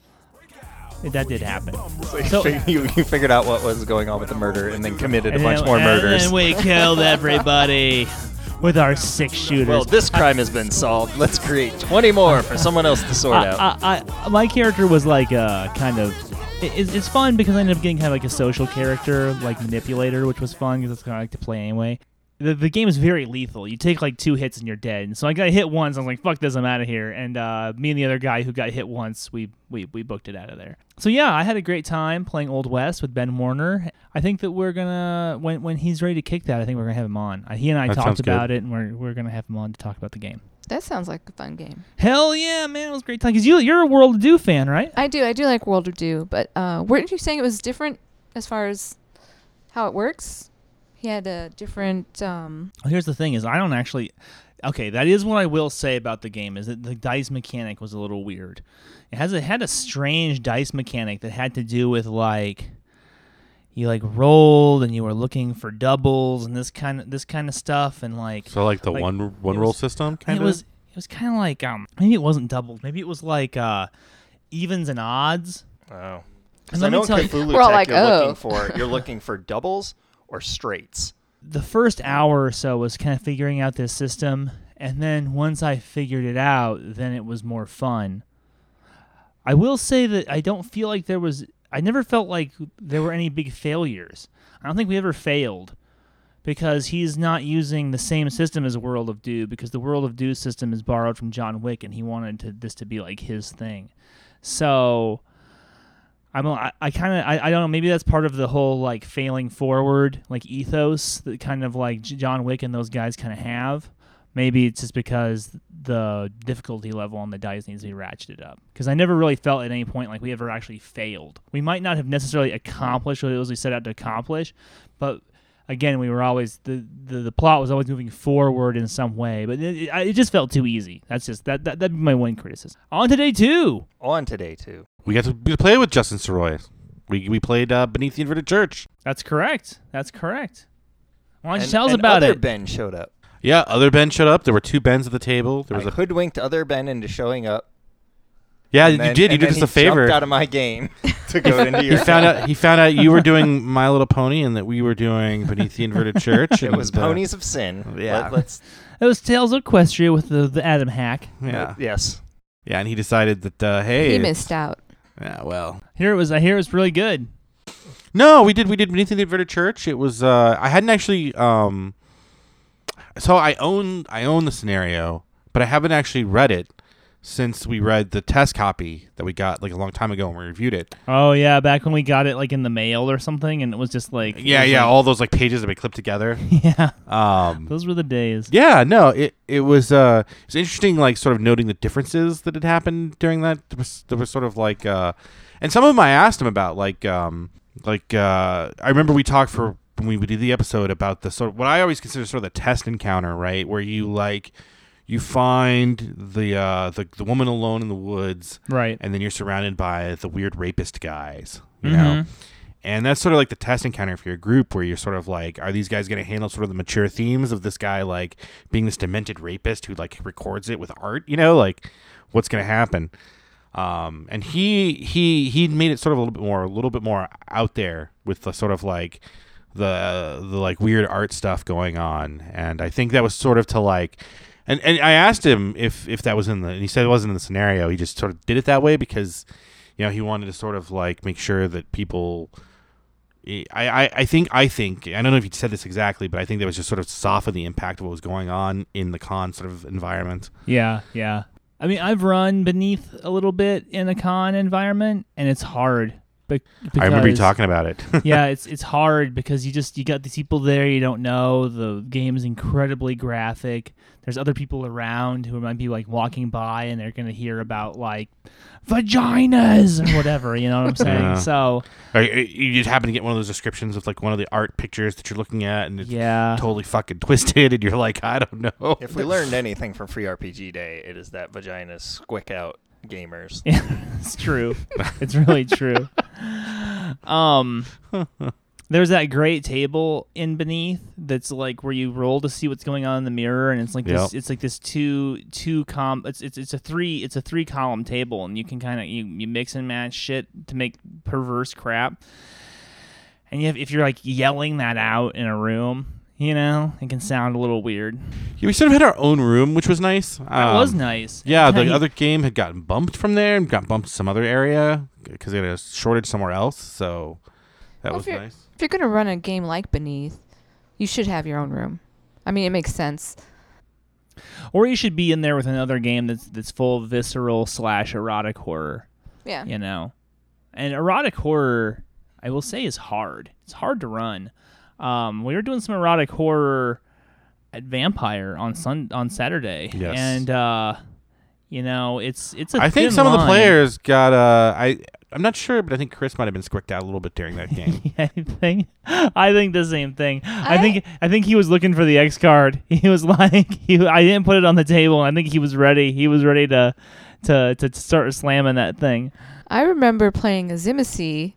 That did happen. [laughs] So-
you, you figured out what was going on with the murder and then committed a bunch
then-
more
and
murders.
And we [laughs] killed everybody with our six shooters.
well, this crime has been solved. Let's create 20 more for someone else to sort out.
I, I, I, my character was like uh, kind of. It, it's- it's fun because I ended up getting kind of like a social character, like manipulator, which was fun because that's kind of like to play anyway. The, the game is very lethal. You take like two hits and you're dead. And so I got hit once. I was like, "Fuck this! I'm out of here." And uh, me and the other guy who got hit once, we we we booked it out of there. So yeah, I had a great time playing Old West with Ben Woerner. I think that we're gonna when when he's ready to kick that, I think we're gonna have him on. Uh, He and I
That
talked
sounds good.
about it, and we're we're gonna have him on to talk about the game.
That sounds like a fun game.
Hell yeah, man! It was a great time because you you're a World of Dew fan, right?
I do. I do like World of Dew, but uh, weren't you saying it was different as far as how it works? He had a different. Um,
Well, here's the thing: is I don't actually. Okay, that is what I will say about the game is that the dice mechanic was a little weird. It has it had a strange dice mechanic that had to do with like you like rolled and you were looking for doubles and this kind of this kind of stuff and like
So like the
Like,
one one roll
was-
system kind
it
of.
was it was kind of like um maybe it wasn't doubles maybe it was like uh evens and odds.
oh. because I know in
tell you-
Cthulhu
We're
Tech
like,
you're
oh.
looking for you're looking for doubles or straights. [laughs]
the first hour or so was kind of figuring out this system and then once i figured it out then it was more fun i will say that i don't feel like there was i never felt like there were any big failures i don't think we ever failed because he's not using the same system as world of dew because the world of dew system is borrowed from john wick and he wanted to, this to be like his thing so I'm I, I kind of I, I don't know maybe that's part of the whole like failing forward like ethos that kind of like John Wick and those guys kind of have. Maybe it's just because the difficulty level on the dice needs to be ratcheted up. Because I never really felt at any point like we ever actually failed. We might not have necessarily accomplished what it was we set out to accomplish, but again, we were always the, the, the plot was always moving forward in some way. But it, it, it just felt too easy. That's just that, that that'd be my one criticism. On to day two.
On today too.
we got to, we got to play with Justin Soroy. We we played uh, beneath the inverted church.
That's correct. That's correct. Why don't you
And-
tell us
and
about
other
it?
Ben showed up.
Yeah, other Ben showed up. There were two Bens at the table. There was
I
a
hoodwinked other Ben into showing up.
yeah.
and
You
then-
did. You did
then
us a favor.
Out of my game [laughs] to go into your.
He found out. He found out you were doing My Little Pony and that we were doing Beneath the Inverted [laughs] Church.
It was
uh,
Ponies of Sin.
yeah.
Let, us
It was Tales of Equestria with the, the Adam hack.
Yeah,
Yes.
yeah. And he decided that uh, hey,
he missed out.
Yeah, well,
Here it was. I hear it was really good.
No, we did. We did beneath the inverted church. It was. Uh, I hadn't actually. Um, so I own. I own the scenario, but I haven't actually read it since we read the test copy that we got like a long time ago when we reviewed it.
Oh yeah, back when we got it like in the mail or something, and it was just like
Yeah, yeah.
like-
All those like pages that we clipped together. [laughs]
yeah.
Um,
Those were the days.
yeah, no, it it was. Uh, it was interesting, like sort of noting the differences that had happened during that. There was, there was sort of like, uh, and some of them I asked him about, like, um, like uh, I remember we talked for when we did the episode about the sort of what I always consider sort of the test encounter, right, where you like you find the uh the, the woman alone in the woods
Right.
and then you're surrounded by the weird rapist guys you
Mhm.
know and that's sort of like the test encounter for your group where you're sort of like are these guys going to handle sort of the mature themes of this guy like being this demented rapist who like records it with art you know like what's going to happen um and he he he made it sort of a little bit more a little bit more out there with the sort of like the the like weird art stuff going on and i think that was sort of to like and and I asked him if if that was in the and he said it wasn't in the scenario. He just sort of did it that way because you know he wanted to sort of like make sure that people. Eh, I, I, I think I think I don't know if he said this exactly, but I think that was just sort of soften the impact of what was going on in the con sort of environment.
Yeah, yeah. I mean, I've run beneath a little bit in a con environment, and it's hard. Be-
I remember you talking about it. [laughs]
yeah, it's it's hard because you just you got these people there you don't know. The game is incredibly graphic. There's other people around who might be like walking by and they're gonna hear about like vaginas or whatever. You know what I'm [laughs] saying?
Yeah.
So
Or you you just happen to get one of those descriptions of like one of the art pictures that you're looking at, and it's
yeah,
totally fucking [laughs] twisted, and you're like, I don't know.
If we learned anything from Free RPG Day, it is that vaginas squick out gamers. [laughs]
it's true. It's really true. [laughs] Um, [laughs] there's that great table in beneath that's like where you roll to see what's going on in the mirror, and it's like this.
Yep.
It's like this two two com. It's it's it's a three. It's a three column table, and you can kind of you you mix and match shit to make perverse crap. And you have, if you're like yelling that out in a room, you know, it can sound a little weird.
Yeah, we sort of had our own room, which was nice.
That was
Um,
nice.
Yeah, the
Kinda-
other game had gotten bumped from there and got bumped to some other area because they had a shortage somewhere else. So that
Well,
was
if
nice.
If you're gonna run a game like Beneath, you should have your own room. I mean, it makes sense.
or you should be in there with another game that's that's full of visceral slash erotic horror.
Yeah.
you know and erotic horror i will say is hard it's hard to run um, we were doing some erotic horror at vampire on sun on saturday
Yes.
and uh you know it's it's a
I think
thin
some of the players got uh I I'm not sure, but I think Chris might have been squicked out a little bit during that game. [laughs]
I think I think the same thing. I,
I-
think I think he was looking for the X card. [laughs] He was like he I didn't put it on the table. I think he was ready. He was ready to to to start slamming that thing.
I remember playing a Azimusi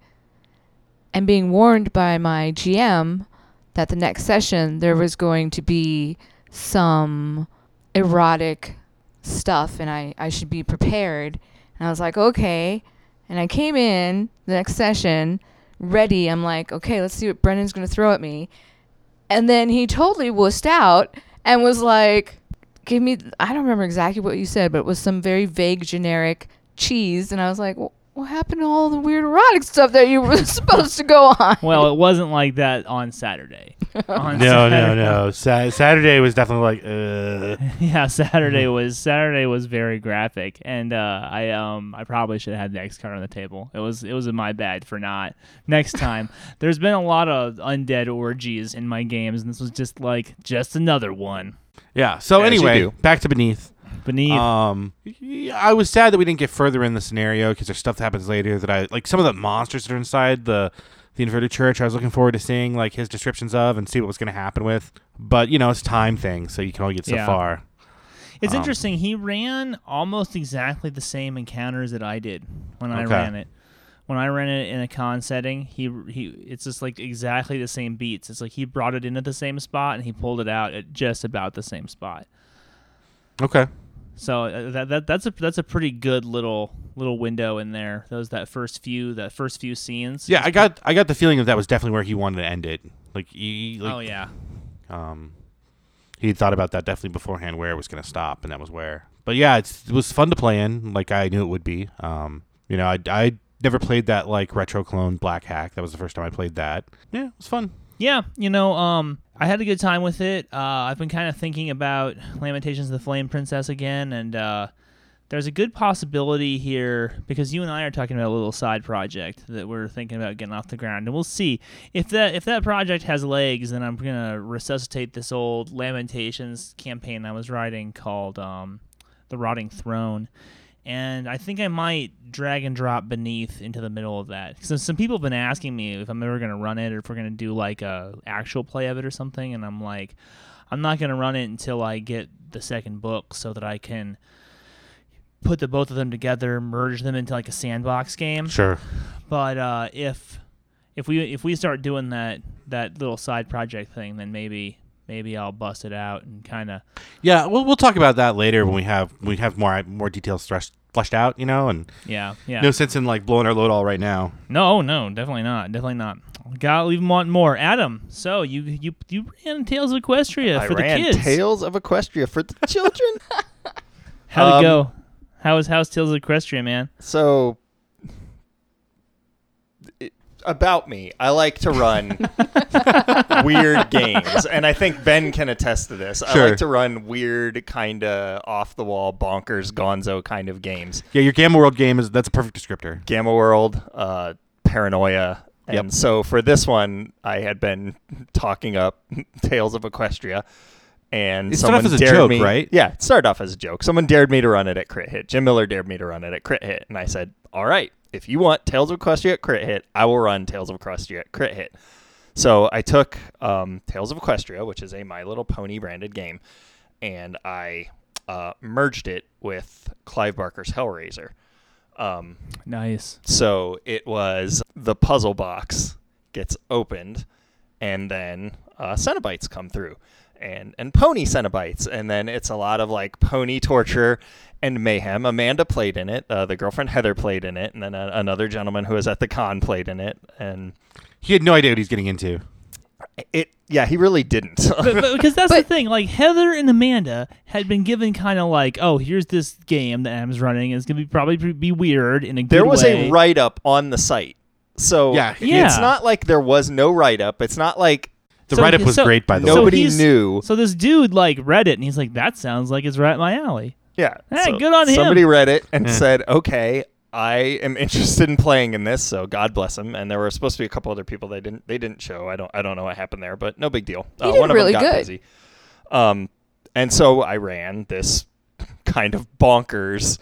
and being warned by my GM that the next session there was going to be some erotic stuff and I, I should be prepared. And I was like, okay. And I came in the next session ready. I'm like, okay, let's see what Brendan's going to throw at me. And then he totally wussed out and was like, give me, I don't remember exactly what you said, but it was some very vague, generic cheese. And I was like, well, what happened to all the weird erotic stuff that you were [laughs] supposed to go on?
Well, it wasn't like that on Saturday. [laughs] On
no, no,
Saturday-
no. Sa- Saturday was definitely like uh [laughs]
Yeah, Saturday was Saturday was very graphic, and uh, I um I probably should have had the X card on the table. It was it was my bad for not. Next time, there's been a lot of undead orgies in my games, and this was just like just another one.
Yeah. So
As
anyway, back to beneath.
Beneath,
Um, I was sad that we didn't get further in the scenario because there's stuff that happens later that I like. Some of the monsters that are inside the the inverted church. I was looking forward to seeing like his descriptions of and see what was going to happen with. But you know, it's time thing, so you can only get so
Yeah.
far.
it's
um,
interesting. He ran almost exactly the same encounters that I did when I
Okay.
ran it. When I ran it in a con setting, he he it's just like exactly the same beats. It's like he brought it in at the same spot and he pulled it out at just about the same spot.
Okay.
So uh, that, that that's a that's a pretty good little little window in there. Those that first few that first few scenes.
Yeah, I got I got the feeling that that was definitely where he wanted to end it. Like, he, like
oh yeah.
um, he thought about that definitely beforehand where it was going to stop, and that was where. But yeah, it's, it was fun to play in, like I knew it would be. Um, you know, I I never played that like retro clone Black Hack. That was the first time I played that. Yeah, it was fun.
Yeah, you know, um, I had a good time with it. Uh, I've been kind of thinking about Lamentations of the Flame Princess again, and uh, there's a good possibility here because you and I are talking about a little side project that we're thinking about getting off the ground, and we'll see if that if that project has legs. Then I'm gonna resuscitate this old Lamentations campaign I was writing called um, "The Rotting Throne." And I think I might drag and drop beneath into the middle of that. So some people have been asking me if I'm ever going to run it or if we're going to do like a actual play of it or something, and I'm like, I'm not going to run it until I get the second book so that I can put the both of them together, merge them into like a sandbox game.
Sure.
But uh, if if we if we start doing that that little side project thing, then maybe maybe I'll bust it out and kind of
Yeah, we'll we'll talk about that later when we have we have more more details threshed, fleshed out. You know, and
yeah yeah.
no sense in like blowing our load all right now.
No, no, definitely not. Definitely not. Gotta leave them wanting more. Adam, so you you you ran Tales of Equestria
I
for the kids.
Tales of Equestria for the children. [laughs]
How'd
Um,
it go? How was how's Tales of Equestria, man?
so it- about me, I like to run [laughs] weird games, and I think Ben can attest to this. I like to run weird, kind of off the wall, bonkers, gonzo kind of games.
Yeah, your Gamma World game is that's a perfect descriptor.
Gamma World, uh, paranoia. And
Yep.
so for this one, I had been talking up [laughs] Tales of Equestria, and
It started
someone
off as a
dared
joke,
me.
right?
Yeah, it started off as a joke. Someone dared me to run it at Crit Hit. Jim Miller dared me to run it at Crit Hit, and I said, "All right, if you want Tales of Equestria at Crit Hit, I will run Tales of Equestria at Crit Hit." So I took um, Tales of Equestria, which is a My Little Pony branded game, and I uh, merged it with Clive Barker's Hellraiser. Um,
Nice.
so it was the puzzle box gets opened, and then uh, Cenobites come through, and and pony Cenobites, and then it's a lot of like pony torture and mayhem. Amanda played in it. Uh, the girlfriend Heather played in it, and then a, another gentleman who was at the con played in it, and
He had no idea what he's getting into.
it. Yeah, he really didn't. [laughs]
but, but- because that's the thing. Like Heather and Amanda had been given kind of like, oh, here's this game that Adam's running. It's gonna be probably be weird in a
there was
way.
a write up on the site. So
Yeah.
Yeah.
it's not like there was no write up. It's not like
The
So-
write up was
so-
great, by the
so
way.
nobody knew.
So this dude like read it and he's like, that sounds like it's right up my alley.
Yeah.
Hey, good on him.
Somebody read it and
Yeah.
said, "Okay, I am [laughs] interested in playing in this." So God bless him. And there were supposed to be a couple other people they didn't they didn't show. I don't I don't know what happened there, but no big deal. Uh,
did
one of them got
good.
busy. Um, and so I ran this [laughs] kind of bonkers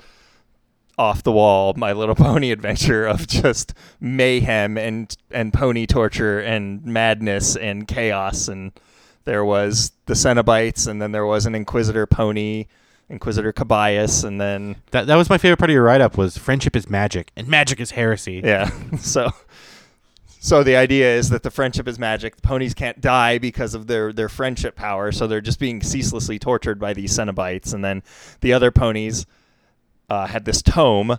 off the wall My Little Pony adventure of just mayhem and and pony torture and madness and chaos and there was the Cenobites and then there was an Inquisitor pony, Inquisitor Cabias, and then
That that was my favorite part of your write up was friendship is magic and magic is heresy.
yeah. [laughs] so so the idea is that the friendship is magic. The ponies can't die because of their their friendship power, so they're just being ceaselessly tortured by these Cenobites. And then the other ponies uh, had this tome,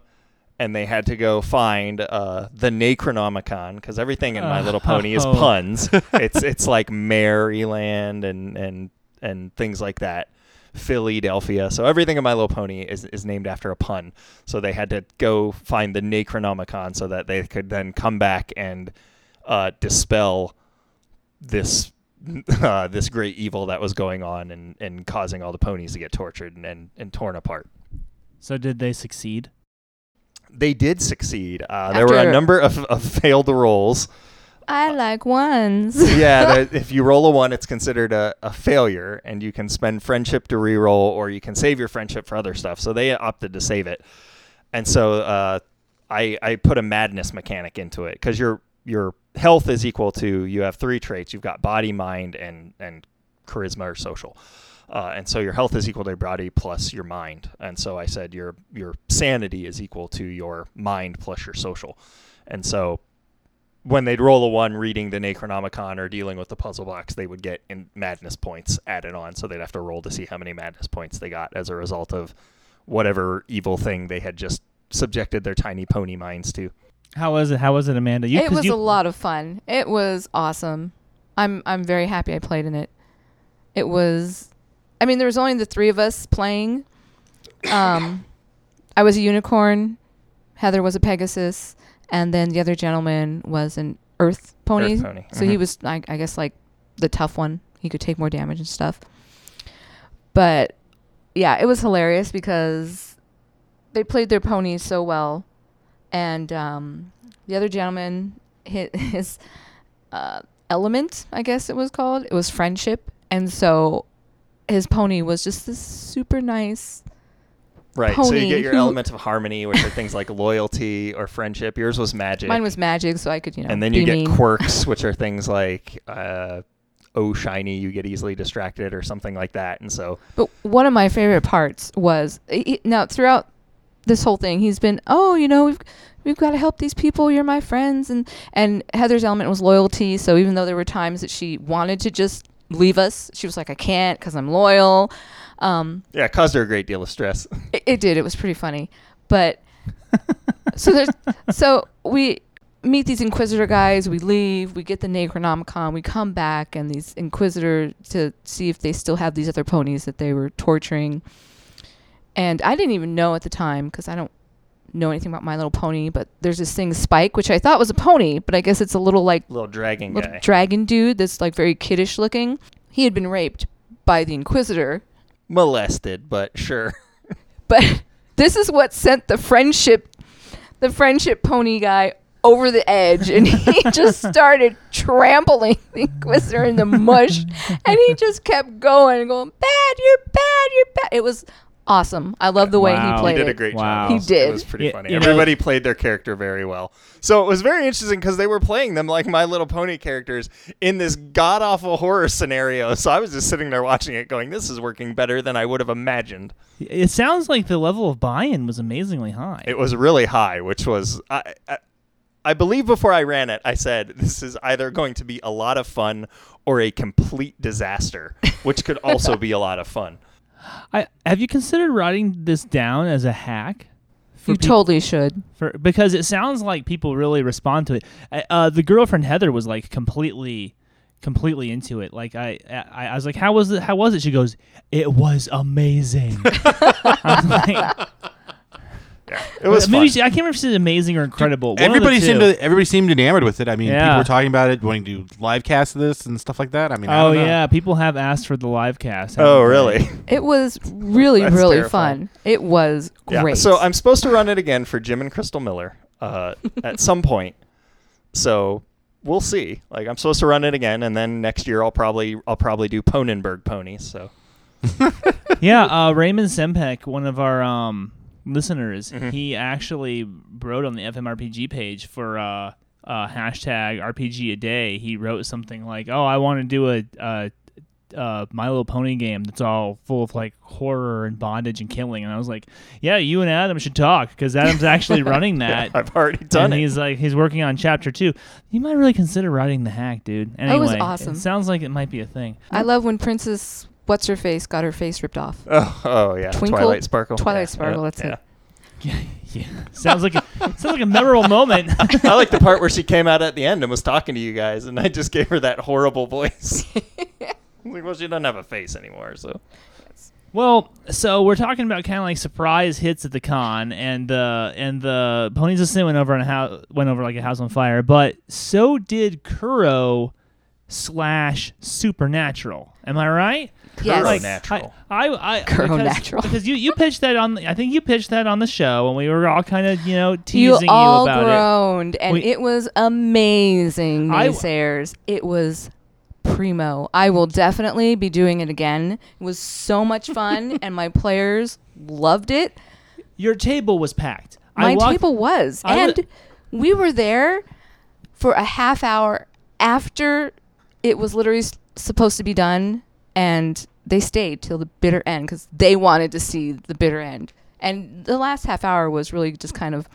and they had to go find uh, the Necronomicon because everything in My Little Pony is [laughs]
Oh.
puns. [laughs] it's it's like Maryland and and and things like that. Philadelphia. So everything in My Little Pony is, is named after a pun. So they had to go find the Necronomicon so that they could then come back and uh, dispel this [laughs] uh, this great evil that was going on and, and causing all the ponies to get tortured and, and, and torn apart.
So did they succeed?
They did succeed. Uh, there were a number of, of failed rolls.
I like ones. [laughs]
yeah, the, [laughs] if you roll a one, it's considered a, a failure, and you can spend friendship to reroll, or you can save your friendship for other stuff. So they opted to save it, and so uh, I I put a madness mechanic into it because your your health is equal to you have three traits. You've got body, mind, and and charisma or social. Uh, and so your health is equal to your body plus your mind. And so I said your your sanity is equal to your mind plus your social. And so when they'd roll a one reading the Necronomicon or dealing with the puzzle box, they would get in madness points added on. So they'd have to roll to see how many madness points they got as a result of whatever evil thing they had just subjected their tiny pony minds to.
How was it? How was it, Amanda? You,
it
'cause
was
you,
a lot of fun. It was awesome. I'm I'm very happy I played in it. It was I mean there was only the 3 of us playing. Um I was a unicorn, Heather was a pegasus, and then the other gentleman was an earth pony.
Earth pony.
So he
Mhm.
was I, I guess like the tough one. He could take more damage and stuff. But yeah, it was hilarious because they played their ponies so well and um, the other gentleman his, [laughs] his uh, element i guess it was called it was friendship and so his pony was just this super nice
Right. so you
pony
get your
who-
element of harmony, which are things like loyalty or friendship. Yours was magic.
mine was magic so i could you know
and then
be
you get
mean.
quirks, [laughs] which are things like uh, oh shiny, you get easily distracted or something like that. And so
but one of my favorite parts was he, now throughout this whole thing he's been oh you know we've we've got to help these people you're my friends and and heather's element was loyalty so even though there were times that she wanted to just leave us she was like i can't because i'm loyal um
yeah, it caused her a great deal of stress. [laughs]
It, it did. It was pretty funny. But [laughs] so there's so we meet these Inquisitor guys. We leave. We get the Necronomicon. We come back, and these Inquisitor to see if they still have these other ponies that they were torturing. And I didn't even know at the time because I don't know anything about My Little Pony. But there's this thing Spike, which I thought was a pony, but I guess it's a little like
Little dragon
little
guy.
dragon dude that's like very kiddish looking. He had been raped by the Inquisitor
Molested, but sure. [laughs]
but [laughs] this is what sent the friendship the friendship pony guy over the edge and he [laughs] just started trampling the Inquisitor in the mush and he just kept going and going, Bad, you're bad, you're bad. It was awesome. I love the way
Wow.
he
He
played
did a great
Wow.
job.
He
did.
It was pretty
Yeah,
funny.
you know-
Everybody played their character very well. So it was very interesting because they were playing them like My Little Pony characters in this god awful horror scenario. So I was just sitting there watching it, going, "This is working better than I would have imagined."
It sounds like the level of buy-in was amazingly high.
It was really high, which was I, I, I believe before I ran it, I said this is either going to be a lot of fun or a complete disaster, which could [laughs] also be a lot of fun.
I have you considered writing this down as a hack?
You
peop-
totally should.
for because it sounds like people really respond to it. Uh, Uh, the girlfriend Heather was like completely, completely into it. Like I, I, I was like, "How was it? How was it?" She goes, "It was amazing." [laughs] I was like,
it was
maybe
fun.
she, I can't remember if she said amazing or incredible. One
Everybody seemed to everybody seemed enamored with it. I mean,
Yeah.
people were talking about it, wanting to live cast this and stuff like that. I mean, I
Oh
don't know.
yeah, people have asked for the live cast.
oh,
they?
really?
It was really, [laughs]
That's
really
terrifying.
fun. It was
Yeah.
great.
So I'm supposed to run it again for Jim and Crystal Miller uh, [laughs] at some point. So we'll see. Like I'm supposed to run it again, and then next year I'll probably I'll probably do Ponenberg ponies. So [laughs]
yeah, uh, Raymond Sempek, one of our um, listeners,
Mhm.
he actually wrote on the FMRPG page for uh, uh, hashtag RPG a day. He wrote something like, "Oh, I want to do a, a, a My Little Pony game that's all full of like horror and bondage and killing." And I was like, "Yeah, you and Adam should talk because Adam's actually [laughs] running that."
I've already done
and
it.
he's like he's working on chapter two. You might really consider writing the hack, dude. Anyway,
was awesome.
It sounds like it might be a thing.
I love when Princess What's Her Face got her face ripped off.
Oh, [laughs] oh yeah,
Twinkle-
Twilight Sparkle.
Twilight
Yeah,
Sparkle,
yeah,
that's
yeah.
it. [laughs]
Yeah, yeah. Sounds like a, sounds like a memorable moment. [laughs]
I like the part where she came out at the end and was talking to you guys, and I just gave her that horrible voice. Like, well, she doesn't have a face anymore, so
well, so we're talking about kind of like surprise hits at the con, and the and the ponies of sin went over on a house went over like a house on fire, but so did Kuro slash Supernatural. Am I right?
Yes.
Like,
natural.
I, I, [laughs] I
Kuro
because,
natural.
because you you pitched that on. the- I think you pitched that on the show, and we were all kind of you know teasing you,
all
about it.
groaned, and
We-
it was amazing,
I-
it was primo. I will definitely be doing it again. It was so much fun, [laughs] and my players loved it.
Your table was packed.
My
walked,
table was,
I wa-
and we were there for a half hour after it was literally supposed to be done, and they stayed till the bitter end because they wanted to see the bitter end. And the last half hour was really just kind of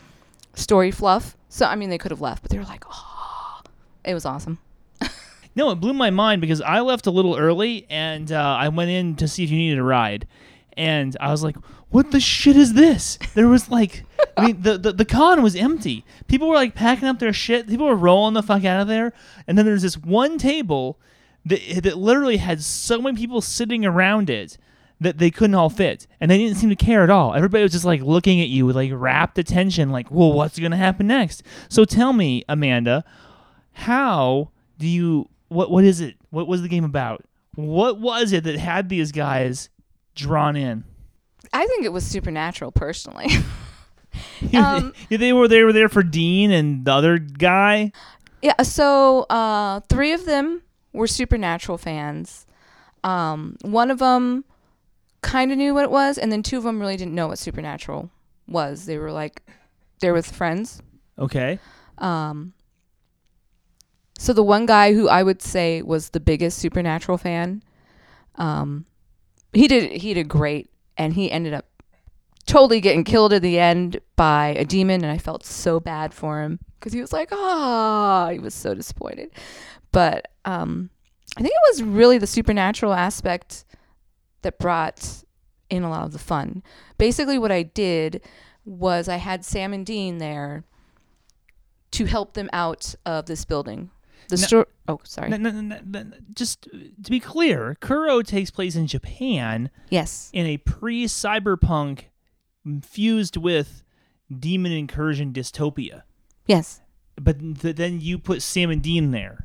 story fluff. So I mean, they could have left, but they were like, "Oh, it was awesome." [laughs]
No, it blew my mind because I left a little early and uh, I went in to see if you needed a ride. And I was like, what the shit is this? There was like, I mean, the, the, the con was empty. People were like packing up their shit. People were rolling the fuck out of there. And then there's this one table that, that literally had so many people sitting around it that they couldn't all fit. And they didn't seem to care at all. Everybody was just like looking at you with like rapt attention, like, well, what's going to happen next? So tell me, Amanda, how do you what what is it what was the game about what was it that had these guys drawn in
I think it was supernatural, personally. [laughs] Um,
Yeah, they were they were there for dean and the other guy
Yeah, so uh, three of them were Supernatural fans. Um, one of them kind of knew what it was, and then two of them really didn't know what Supernatural was. They were like, they're with friends.
okay
Um, so the one guy who I would say was the biggest Supernatural fan, um, he did he did great, and he ended up totally getting killed at the end by a demon, and I felt so bad for him because he was like, ah, he was so disappointed. But um, I think it was really the supernatural aspect that brought in a lot of the fun. Basically, what I did was I had Sam and Dean there to help them out of this building. The
No-
store. Oh, sorry.
N- n- n- n- just to be clear kuro takes place in japan
yes.
in a pre-cyberpunk fused with demon incursion dystopia
Yes.
but th- then you put sam and dean there.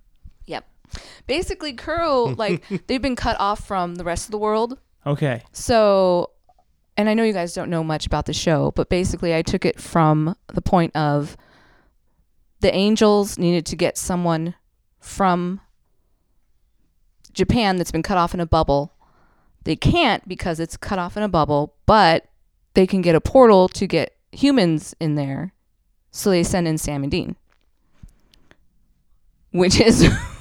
Basically, Kuro, [laughs] like, they've been cut off from the rest of the world.
okay
So, and I know you guys don't know much about the show, but basically, I took it from the point of the Angels needed to get someone from Japan that's been cut off in a bubble. They can't because it's cut off in a bubble, but they can get a portal to get humans in there. So they send in Sam and Dean. Which is [laughs]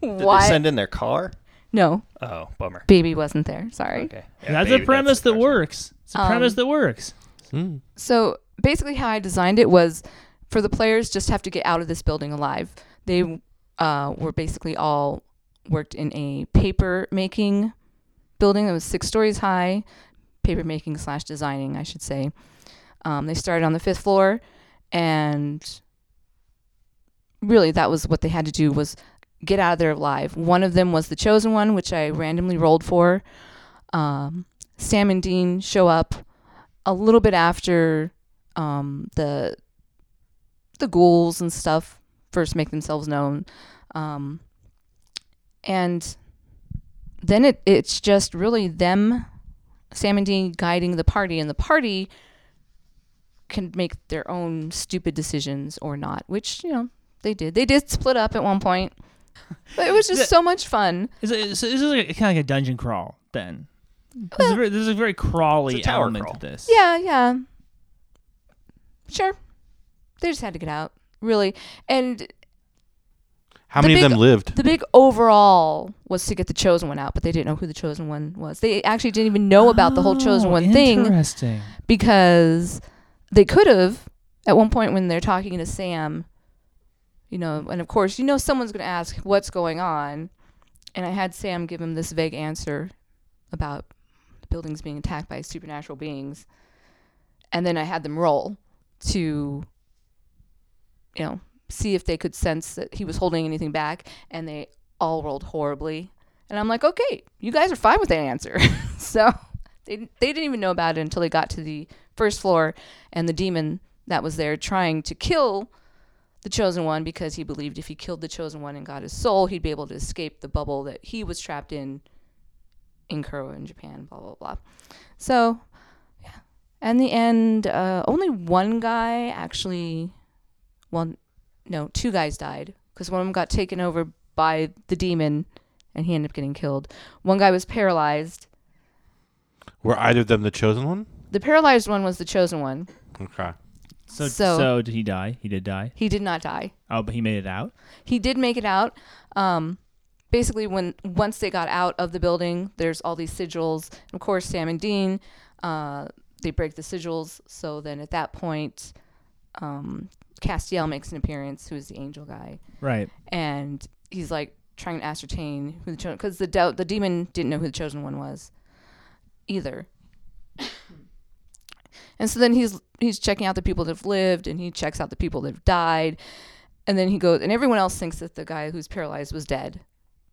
Did
why
they send in their car?
no
Oh, bummer.
baby wasn't there. Sorry.
Okay. Yeah,
That's
baby,
a premise
the
that
question.
works. It's a premise
Um,
that works.
Hmm.
So basically, how I designed it was for the players just have to get out of this building alive. They uh, were basically all worked in a paper making building that was six stories high, paper making slash designing, I should say. Um, they started on the fifth floor, and really that was what they had to do was get out of there alive. One of them was the chosen one, which I randomly rolled for. Um, Sam and Dean show up a little bit after um, the the ghouls and stuff first make themselves known, um, and then it it's just really them, Sam and Dean guiding the party, and the party can make their own stupid decisions or not, which you know they did. They did split up at one point, but it was just so much fun.
Is it, so this is like, kind of like a dungeon crawl then. There's a very, there's a very crawly
a tower
element
crawl.
to this.
Yeah, yeah. Sure. They just had to get out, really. And
How
The
many of
big-
them lived?
the big overall was to get the chosen one out, but they didn't know who the chosen one was. They actually didn't even know about the whole chosen
Oh,
one thing
Interesting.
because they could have at one point when they're talking to Sam, you know, and of course, you know someone's going to ask what's going on, and I had Sam give him this vague answer about buildings being attacked by supernatural beings, and then I had them roll to, you know, see if they could sense that he was holding anything back, and they all rolled horribly, and I'm like, okay, you guys are fine with that answer, [laughs] so. They, they didn't even know about it until they got to the first floor. And the demon that was there trying to kill the chosen one because he believed if he killed the chosen one and got his soul, he'd be able to escape the bubble that he was trapped in in Kuro in Japan, blah, blah, blah. So, yeah. And the end, uh, only one guy actually, well, no, two guys died because one of them got taken over by the demon and he ended up getting killed. One guy was paralyzed.
Were either of them the chosen one?
The paralyzed one was the chosen one.
Okay.
So,
So-
so did he die? He did die.
He did not die.
Oh, but he made it out.
he did make it out. Um, basically, when once they got out of the building, there's all these sigils. And of course, Sam and Dean, uh, they break the sigils. So then at that point, um, Castiel makes an appearance, who is the angel guy,
Right.
and he's like trying to ascertain who the chosen because the de- the demon didn't know who the chosen one was either. And so then he's he's checking out the people that have lived, and he checks out the people that have died, and then he goes, and everyone else thinks that the guy who's paralyzed was dead,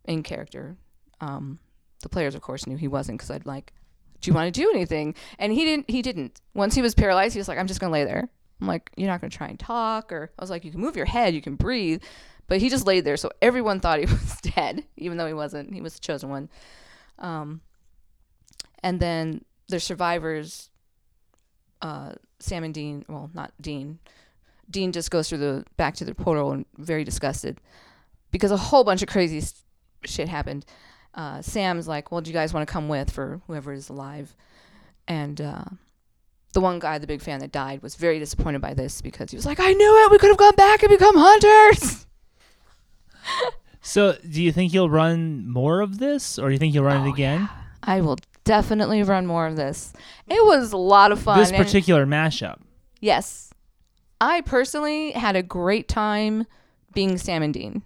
in character. Um, the players, of course, knew he wasn't because I'd like, do you want to do anything? And he didn't. He didn't. Once he was paralyzed, he was like, I'm just gonna lay there. I'm like, you're not gonna try and talk, or I was like, you can move your head, you can breathe, but he just laid there, so everyone thought he [laughs] was dead, even though he wasn't. He was the chosen one. Um, and then the survivors, uh, Sam and Dean. Well, not Dean. Dean just goes through the back to the portal and very disgusted because a whole bunch of crazy s- shit happened. Uh, Sam's like, "Well, do you guys want to come with for whoever is alive?" And uh, the one guy, the big fan that died, was very disappointed by this because he was like, "I knew it. We could have gone back and become hunters." [laughs]
So, do you think you'll run more of this, or do you think you'll run
Oh,
it again?
I will definitely run more of this. It was a lot of fun.
This
and-
particular mashup.
yes, I personally had a great time being Sam and Dean.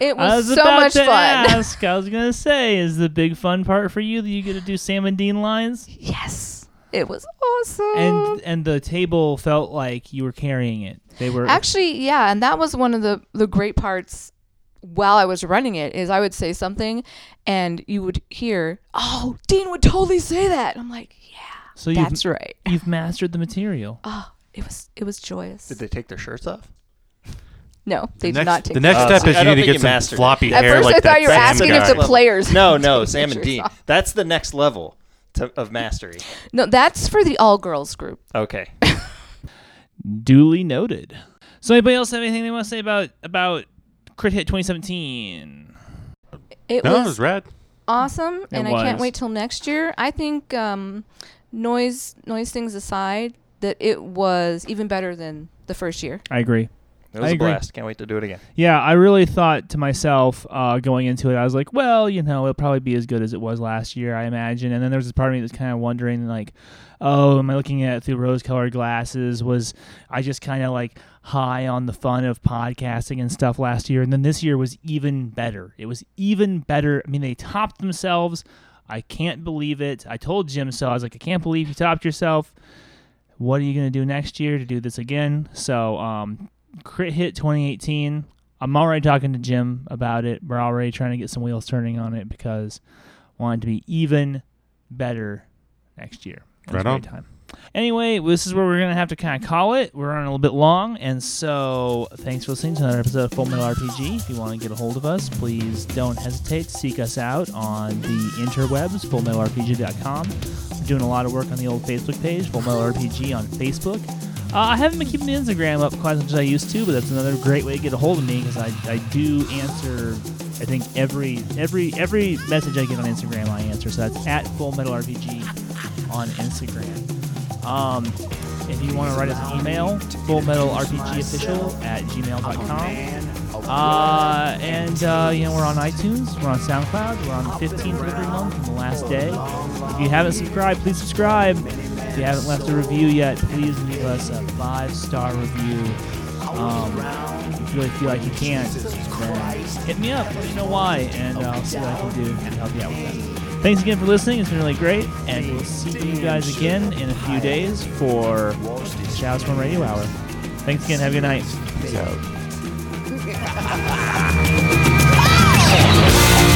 It
I
was,
was
so
about
much
to
fun.
ask. I [laughs] was gonna say, is the big fun part for you that you get to do Sam and Dean lines,
yes, it was awesome.
and and the table felt like you were carrying it. They were
Actually, yeah, and that was one of the the great parts while I was running it is I would say something and you would hear, "Oh, Dean would totally say that." I'm like, "Yeah,
so you've
that's right."
you've mastered the material. [laughs]
Oh, it was it was joyous.
Did they take their shirts off?
no, they
the
did
next,
not take
the next step
see,
is
I
you need to get some
mastered it.
floppy
At
hair
first,
like
I thought you were
Sam
asking if the players.
No, no, Sam and Dean.
off.
That's the next level to, of mastery.
No, that's for the all girls group.
Okay. [laughs]
Duly noted. So, anybody else have anything they want to say about about Crit Hit 2017?
It
No, it
was
was rad.
awesome, and I can't wait till next year. I think um, noise noise things aside, that it was even better than the first year.
I agree.
It was
I
a
agree.
blast. Can't wait to do it again.
Yeah, I really thought to myself uh, going into it, I was like, well, you know, it'll probably be as good as it was last year, I imagine. And then there was this part of me that's kind of wondering, like, oh, am I looking at it through rose-colored glasses? Was I just kind of like high on the fun of podcasting and stuff last year? And then this year was even better. It was even better. I mean, they topped themselves. I can't believe it. I told Jim so. I was like, I can't believe you topped yourself. What are you going to do next year to do this again? So, um, Crit Hit 2018. I'm already talking to Jim about it. We're already trying to get some wheels turning on it because I want it to be even better next year.
Right on.
time. Anyway, this is where we're gonna have to kind of call it. We're running a little bit long, and so thanks for listening to another episode of Full Metal RPG. If you want to get a hold of us, please don't hesitate to seek us out on the interwebs, fullmetalrpg.com. We're doing a lot of work on the old Facebook page, Full Metal RPG on Facebook. Uh, I haven't been keeping the Instagram up quite as much as I used to, but that's another great way to get a hold of me because I, I do answer. I think every every every message I get on Instagram I answer. So that's at Full Metal RPG on Instagram. Um, if you want to write us an email, fullmetalrpgofficial at gmail.com. Uh, and, uh, you know, we're on iTunes, we're on SoundCloud, we're on the 15th of every month on the last day. If you haven't subscribed, please subscribe. If you haven't left a review yet, please leave us a five star review. Um, if you really feel like you then hit me up. Let me know why, and I'll see what I can do to help you out with that. Thanks again for listening. It's been really great, and we'll see you guys again in a few days for Shouts from Radio Hour. Thanks again. Have a good night. Peace out.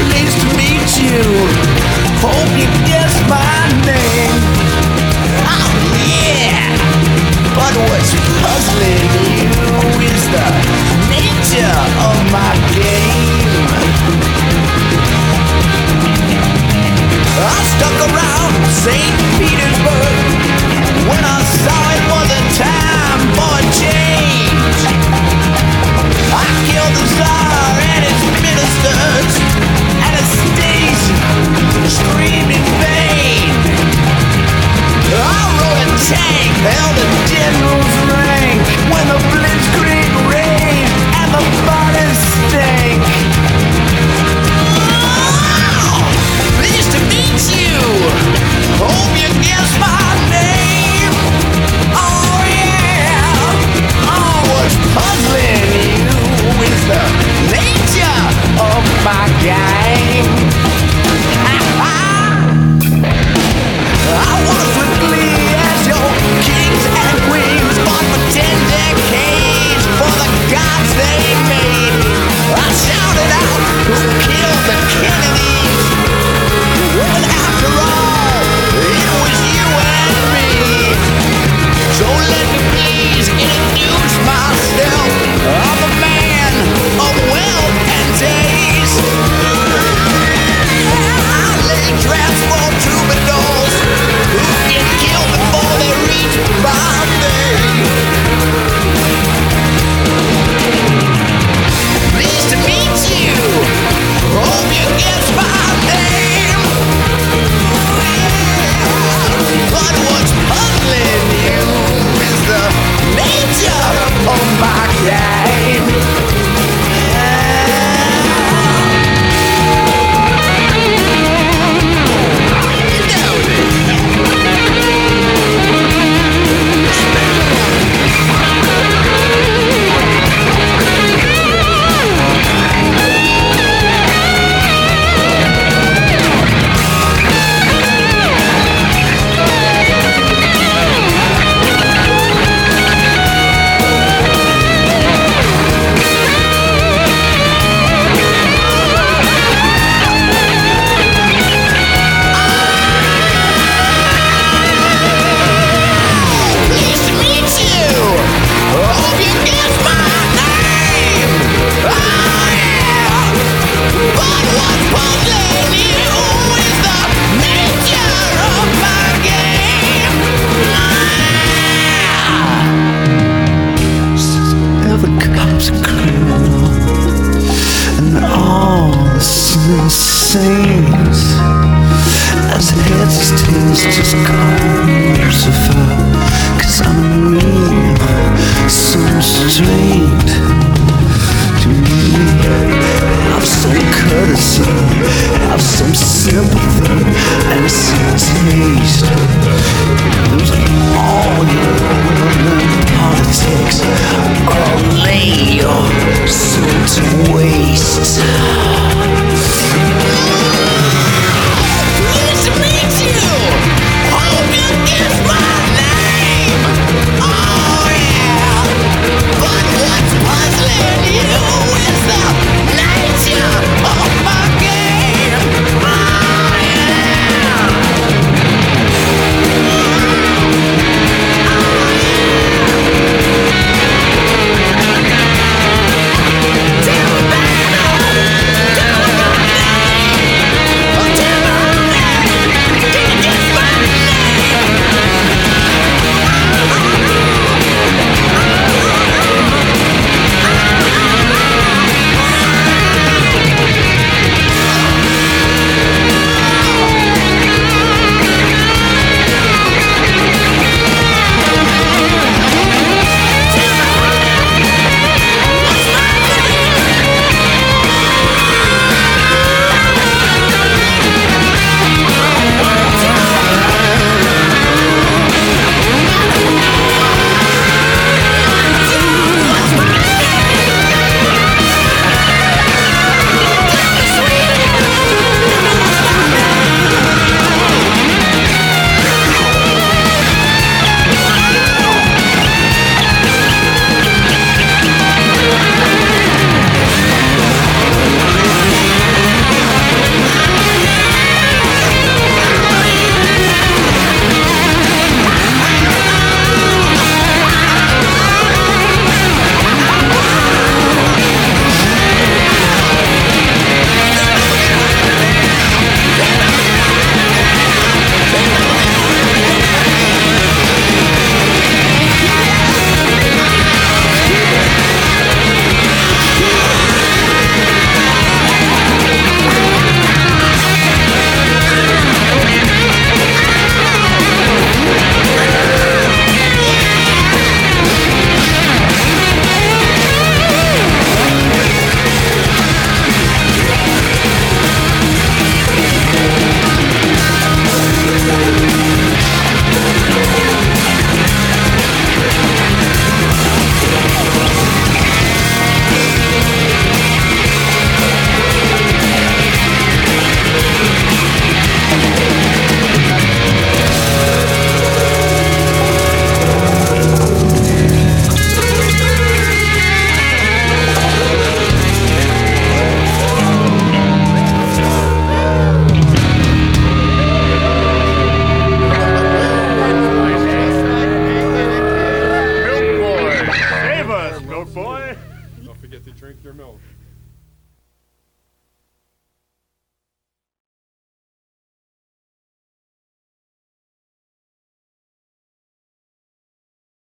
Pleased to meet you. Hope you guess my name. Oh yeah. But what's puzzling you is the nature of my game. I stuck around St. Petersburg when I saw it was a time for a change. I killed the and his ministers Anastasia screamed in vain I rode a tank, held a general's rank When the
Yes, mine.